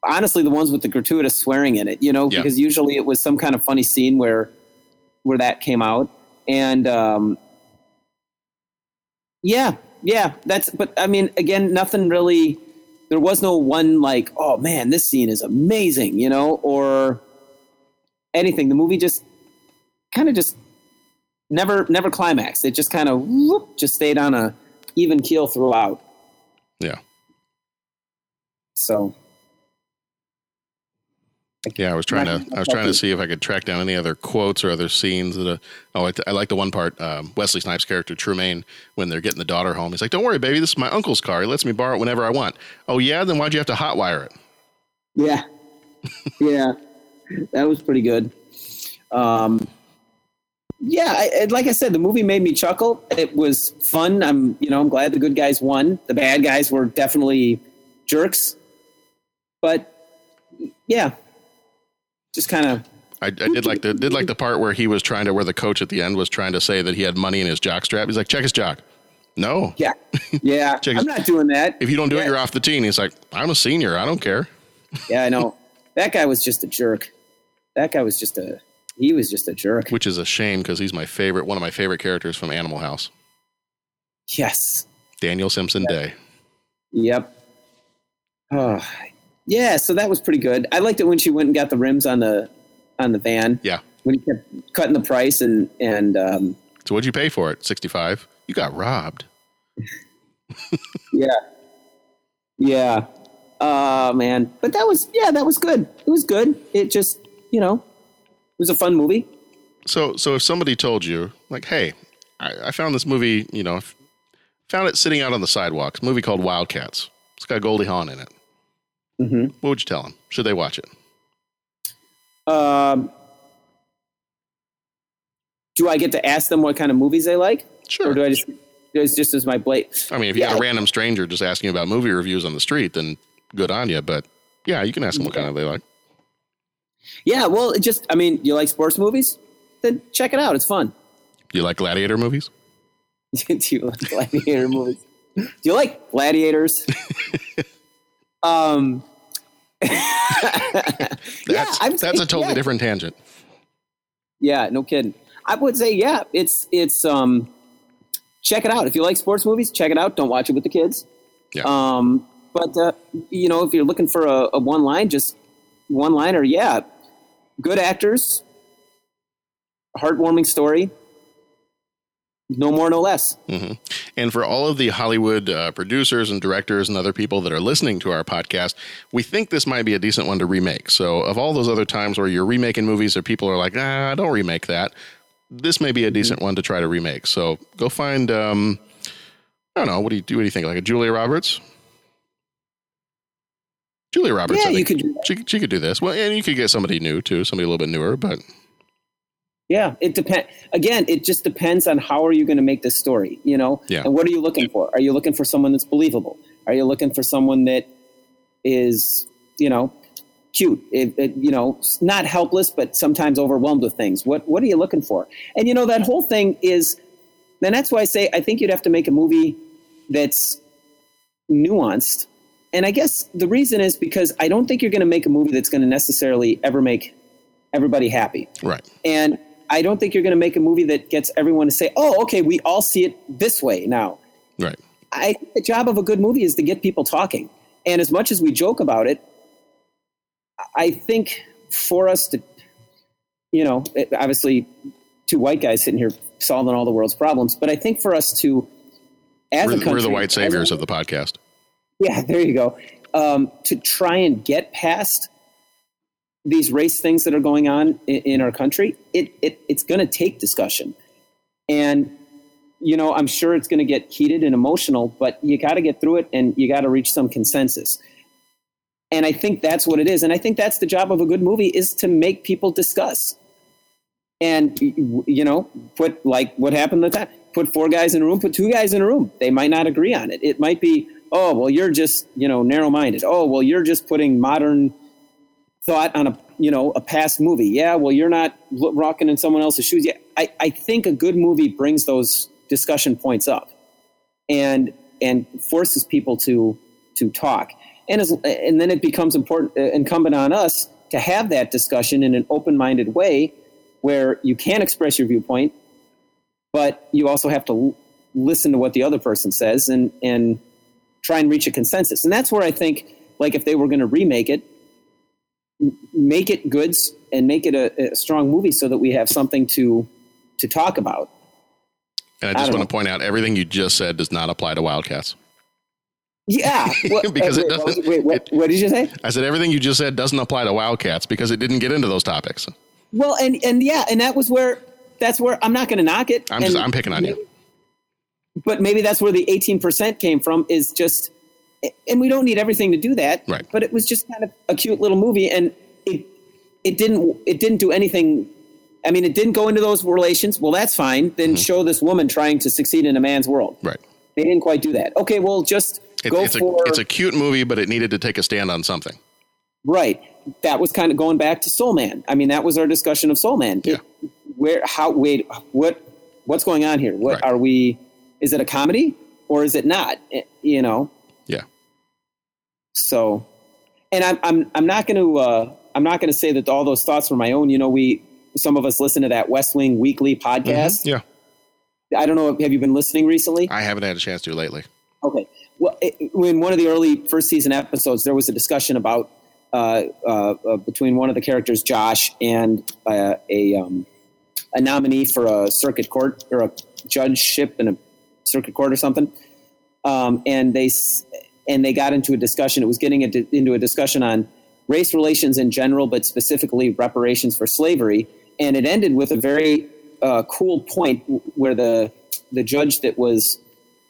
honestly the ones with the gratuitous swearing in it, you know, Yeah. because usually it was some kind of funny scene where where that came out. And um yeah, yeah, that's but I mean again, nothing really there was no one like, oh man, this scene is amazing, you know, or anything. The movie just kind of just never never climaxed. It just kind of whoop, just stayed on a even keel throughout. Yeah. So Yeah, I was trying to. I was trying to see if I could track down any other quotes or other scenes that. Uh, oh, I, I like the one part. Um, Wesley Snipes' character Trumaine, when they're getting the daughter home, he's like, "Don't worry, baby. This is my uncle's car. He lets me borrow it whenever I want." Oh yeah, then why'd you have to hotwire it? yeah, yeah, that was pretty good. Um, yeah, I- like I said, the movie made me chuckle. It was fun. I'm, you know, I'm glad the good guys won. The bad guys were definitely jerks, but yeah, just kind of I, I did like the did like the part where he was trying to where the coach at the end was trying to say that he had money in his jock strap. He's like, "Check his jock." No, yeah, yeah. I'm not doing that. if you don't do it, you're off the team. He's like, "I'm a senior. I don't care." Yeah, I know. that guy was just a jerk. That guy was just a he was just a jerk. Which is a shame because he's my favorite, one of my favorite characters from Animal House, Yes. Daniel Simpson Day. Yep. Oh, yeah. So that was pretty good. I liked it when she went and got the rims on the on the van. Yeah. When he kept cutting the price and and um, So what'd you pay for it? Sixty five. You got robbed. yeah, yeah. Uh man, but that was yeah, that was good. It was good. It just you know, it was a fun movie. So, so if somebody told you, like, hey, I, I found this movie, you know, found it sitting out on the sidewalk, a movie called Wildcats. It's got Goldie Hawn in it. Mm-hmm. What would you tell them? Should they watch it? Um, do I get to ask them what kind of movies they like, Sure. or do I just it's just as my blade? I mean, if you got a random stranger just asking about movie reviews on the street, then good on you. But yeah, you can ask them what kind of they like. Yeah, well, it just I mean, you like sports movies? Then check it out. It's fun. Do you like gladiator movies? do you like gladiator movies? Do you like gladiators? um, That's yeah, that's a totally yeah. different tangent. Yeah, no kidding. I would say, yeah, it's it's um, check it out if you like sports movies. Check it out. Don't watch it with the kids. Yeah. Um, but uh, you know, if you're looking for a, a one line, just one liner, yeah, good actors, heartwarming story, no more, no less. And for all of the Hollywood uh, producers and directors and other people that are listening to our podcast, we think this might be a decent one to remake. So, of all those other times where you're remaking movies or people are like, ah, don't remake that, this may be a decent one to try to remake. So, go find, um, I don't know, what do you do? What do you think? Like a Julia Roberts? Julia Roberts. Yeah, I you could. She, she could do this. Well, and you could get somebody new too, somebody a little bit newer, but Yeah, it depends. Again, it just depends on how are you going to make this story, you know? Yeah. And what are you looking for? Are you looking for someone that's believable? Are you looking for someone that is, you know, cute? It, it, you know, not helpless, but sometimes overwhelmed with things. What What are you looking for? And you know, that whole thing is. and that's why I say I think you'd have to make a movie that's nuanced And I guess the reason is because I don't think you're going to make a movie that's going to necessarily ever make everybody happy. Right. And I don't think you're going to make a movie that gets everyone to say, "Oh, okay, we all see it this way now." Right. I think the job of a good movie is to get people talking. And as much as we joke about it, I think for us to, you know, it- obviously, two white guys sitting here solving all the world's problems, but I think for us to, as We're, a the- country, we're the white as a- saviors of the podcast. yeah, there you go. Um, to try and get past these race things that are going on in, in our country, it, it it's going to take discussion, and you know I'm sure it's going to get heated and emotional, but you got to get through it, and you got to reach some consensus. And I think that's what it is, and I think that's the job of a good movie is to make people discuss, and you know, put like what happened the time. Put four guys in a room, put two guys in a room. They might not agree on it. It might be, oh, well, you're just, you know, narrow minded. Oh, well, you're just putting modern thought on a, you know, a past movie. Yeah, well, you're not rocking in someone else's shoes. Yeah, I, I think a good movie brings those discussion points up and and forces people to to talk. And as, and then it becomes important uh, incumbent on us to have that discussion in an open minded way where you can express your viewpoint but you also have to listen to what the other person says and and try and reach a consensus. And that's where I think, like, if they were going to remake it, make it goods and make it a, a strong movie so that we have something to to talk about. And I I just don't want to point out everything you just said does not apply to Wildcats. Yeah, What- uh, Because it wait, what- doesn't- Wait, what, what did you say? I said everything you just said doesn't apply to Wildcats because it didn't get into those topics. Well, and and yeah, and that was where that's where I'm not going to knock it. I'm just I'm picking on you. but maybe that's where the 18% came from is just and we don't need everything to do that Right. but it was just kind of a cute little movie and it it didn't it didn't do anything i mean it didn't go into those relations well that's fine then Mm-hmm. show this woman trying to succeed in a man's world Right. they didn't quite do that okay well just It, go it's for a it's a cute movie, but it needed to take a stand on something. right that was kind of going back to soul man i mean that was our discussion of soul man Yeah. Where how wait what what's going on here what Right. are we is it a comedy or is it not Eh, you know. So, and I'm I'm I'm not going to uh, I'm not going to say that all those thoughts were my own. You know, we some of us listen to that West Wing Weekly podcast. Yeah. I don't know. Have you been listening recently? I haven't had a chance to lately. Okay. Well, it, in one of the early first season episodes, there was a discussion about uh, uh, uh, between one of the characters, Josh, and uh, a um, a nominee for a circuit court or a judgeship in a circuit court or something. Um, and they and they got into a discussion. It was getting into, a discussion on race relations in general, but specifically reparations for slavery. And it ended with a very uh, cool point where the the judge that was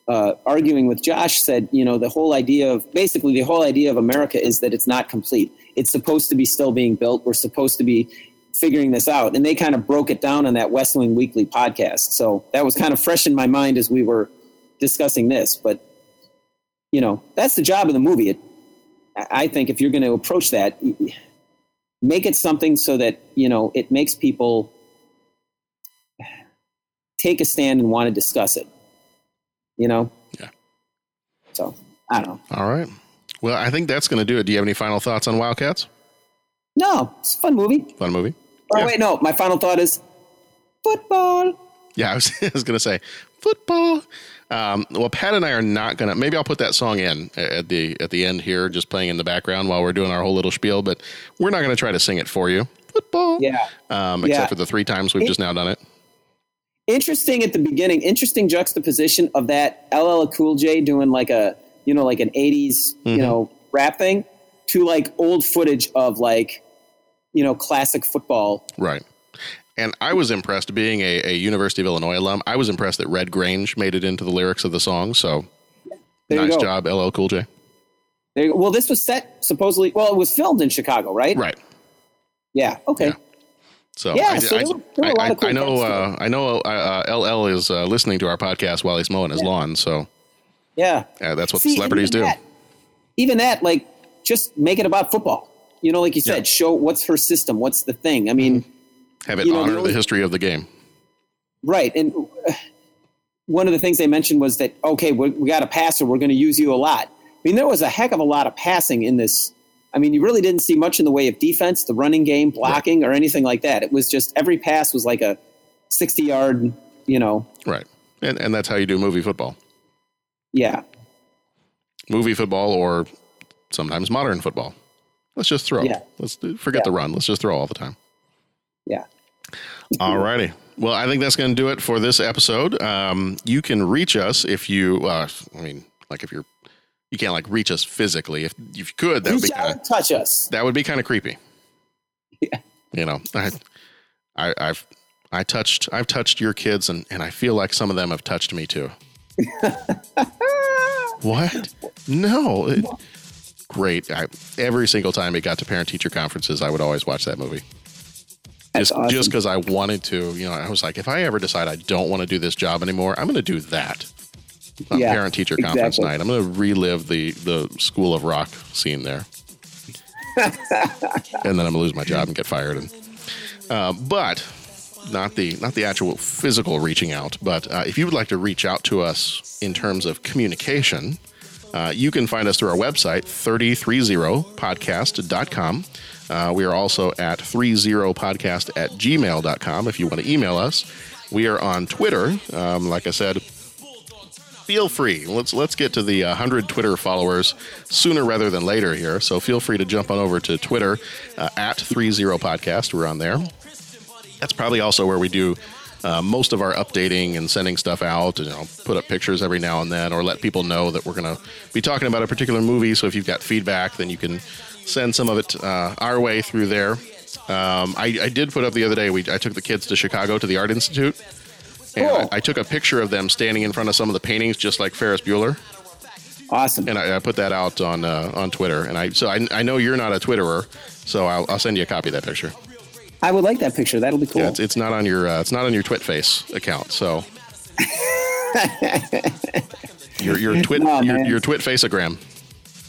uh, arguing with Josh said, you know, the whole idea of basically the whole idea of America is that it's not complete. It's supposed to be still being built. We're supposed to be figuring this out. And they kind of broke it down on that West Wing Weekly podcast. So that was kind of fresh in my mind as we were discussing this. But, you know, that's the job of the movie. It, I think if you're going to approach that, make it something so that, you know, it makes people take a stand and want to discuss it. You know? Yeah. So I don't know. All right. Well, I think that's going to do it. Do you have any final thoughts on Wildcats? No, it's a fun movie. Fun movie. Oh Yeah. wait, no. My final thought is football. Yeah, I was, I was going to say football. Um, well, Pat and I are not going to. Maybe I'll put that song in at the at the end here, just playing in the background while we're doing our whole little spiel. But we're not going to try to sing it for you. Football. Yeah. Um, Yeah. except for the three times we've just now done it. Interesting at the beginning. Interesting juxtaposition of that LL Cool J doing like a you know like an '80s Mm-hmm. you know rap thing to like old footage of like you know classic football. Right. And I was impressed, being a, a University of Illinois alum. I was impressed that Red Grange made it into the lyrics of the song. So There nice job, LL Cool J. There. Well, this was set supposedly. Well, it was filmed in Chicago, right? Right. Yeah. Okay. Yeah. So Yeah, I, so there were- there were a I- cool I know uh, I know uh, LL is uh, listening to our podcast while he's mowing his lawn. So Yeah. uh, that's what See, celebrities even do. That, even that, like, just make it about football. You know, like you said, Yeah. show what's her system, what's the thing. I mean, Have it you know, the honor the, only- history of the game. right. And uh, one of the things they mentioned was that okay, we, we got a passer, we're going to use you a lot. I mean, there was a heck of a lot of passing in this. I mean, you really didn't see much in the way of defense, the running game, blocking, or anything like that. It was just every pass was like a 60 yard, you know. Right. And, and that's how you do movie football. Yeah. Movie football or sometimes modern football. Let's just throw. Yeah. Let's forget Yeah. the run. Let's just throw all the time. Yeah. All righty. Well, I think that's going to do it for this episode. Um, you can reach us if you, uh, I mean, like if you're, you can't like reach us physically. If, if you could, that would be kind and touch us. of, that would be kind of creepy. Yeah. You know, I, I, I've, I touched, I've touched your kids and, and I feel like some of them have touched me too. what? No. It- great. I, every single time it got to parent teacher conferences, I would always watch that movie. That's just awesome. just because I wanted to, you know, I was like, if I ever decide I don't want to do this job anymore, I'm going to do that on Yeah, parent teacher conference night. I'm going to relive the the School of Rock scene there, and then I'm going to lose my job and get fired. And uh, but not the not the actual physical reaching out. But uh, if you would like to reach out to us in terms of communication, uh, you can find us through our website, 330podcast.com. Uh, we are also at 30podcast at gmail.com if you want to email us. We are on Twitter. Um, like I said, feel free. Let's let's get to the uh, 100 Twitter followers sooner rather than later here. So feel free to jump on over to Twitter uh, at 30podcast. We're on there. That's probably also where we do uh, most of our updating and sending stuff out. And, you know, put up pictures every now and then, or let people know that we're going to be talking about a particular movie. So if you've got feedback, then you can send some of it uh, our way through there. Um, I, I did put up the other day. We I took the kids to Chicago to the Art Institute, and Cool. I, I took a picture of them standing in front of some of the paintings, just like Ferris Bueller, Awesome. and I, I put that out on uh, on Twitter. And I so I, I know you're not a Twitterer, so I'll, I'll send you a copy of that picture. I would like that picture. That'll be cool. Yeah, it's, it's not on your uh, it's not on your Twitface account. So your your twit No, your, your Twit faceagram.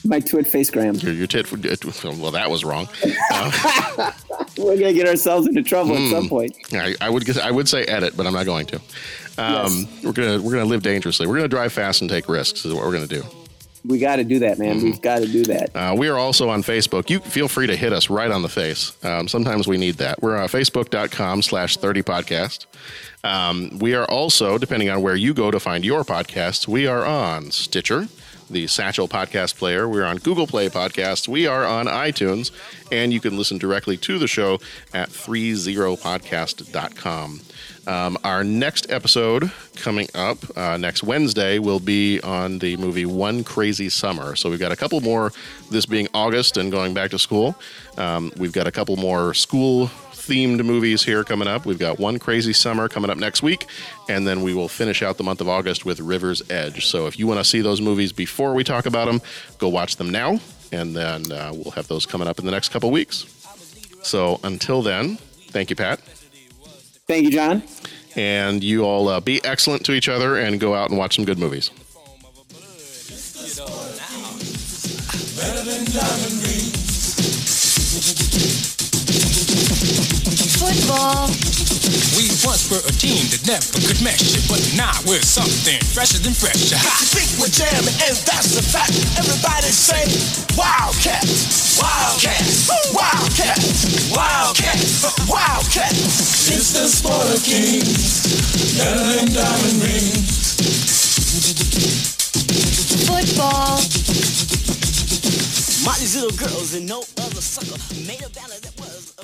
My twit facegram. Your your tit. Well, that was wrong. We're gonna get ourselves into trouble Hmm. at some point. I, I would I would say edit, but I'm not going to. Um, We're gonna we're gonna live dangerously. We're gonna drive fast and take risks. Is what we're gonna do. We got to do that, man. Mm-hmm. We've got to do that. Uh, we are also on Facebook. You feel free to hit us right on the face. Um, sometimes we need that. We're on facebook.com slash 30 podcast. Um, we are also, depending on where you go to find your podcasts, we are on Stitcher, the Satchel podcast player. We're on Google Play Podcasts. We are on iTunes, and you can listen directly to the show at 30podcast.com. Um, our next episode coming up uh, next Wednesday will be on the movie One Crazy Summer. So we've got a couple more, this being August and going back to school. Um, we've got a couple more school themed movies here coming up. We've got One Crazy Summer coming up next week, and then we will finish out the month of August with River's Edge. So if you want to see those movies before we talk about them, go watch them now, and then uh, we'll have those coming up in the next couple weeks. So until then, thank you, Pat. Thank you, John. And you all uh, be excellent to each other and go out and watch some good movies. Football. We once were a team that never could measure, but now we're something fresher than fresh. You think we're jamming, and that's a fact. Everybody say Wildcats, Wildcats, Wildcats, Wildcats, Wildcats. It's the sport of kings, better than diamond rings. Football. My little girls and no other sucker made a banner that was.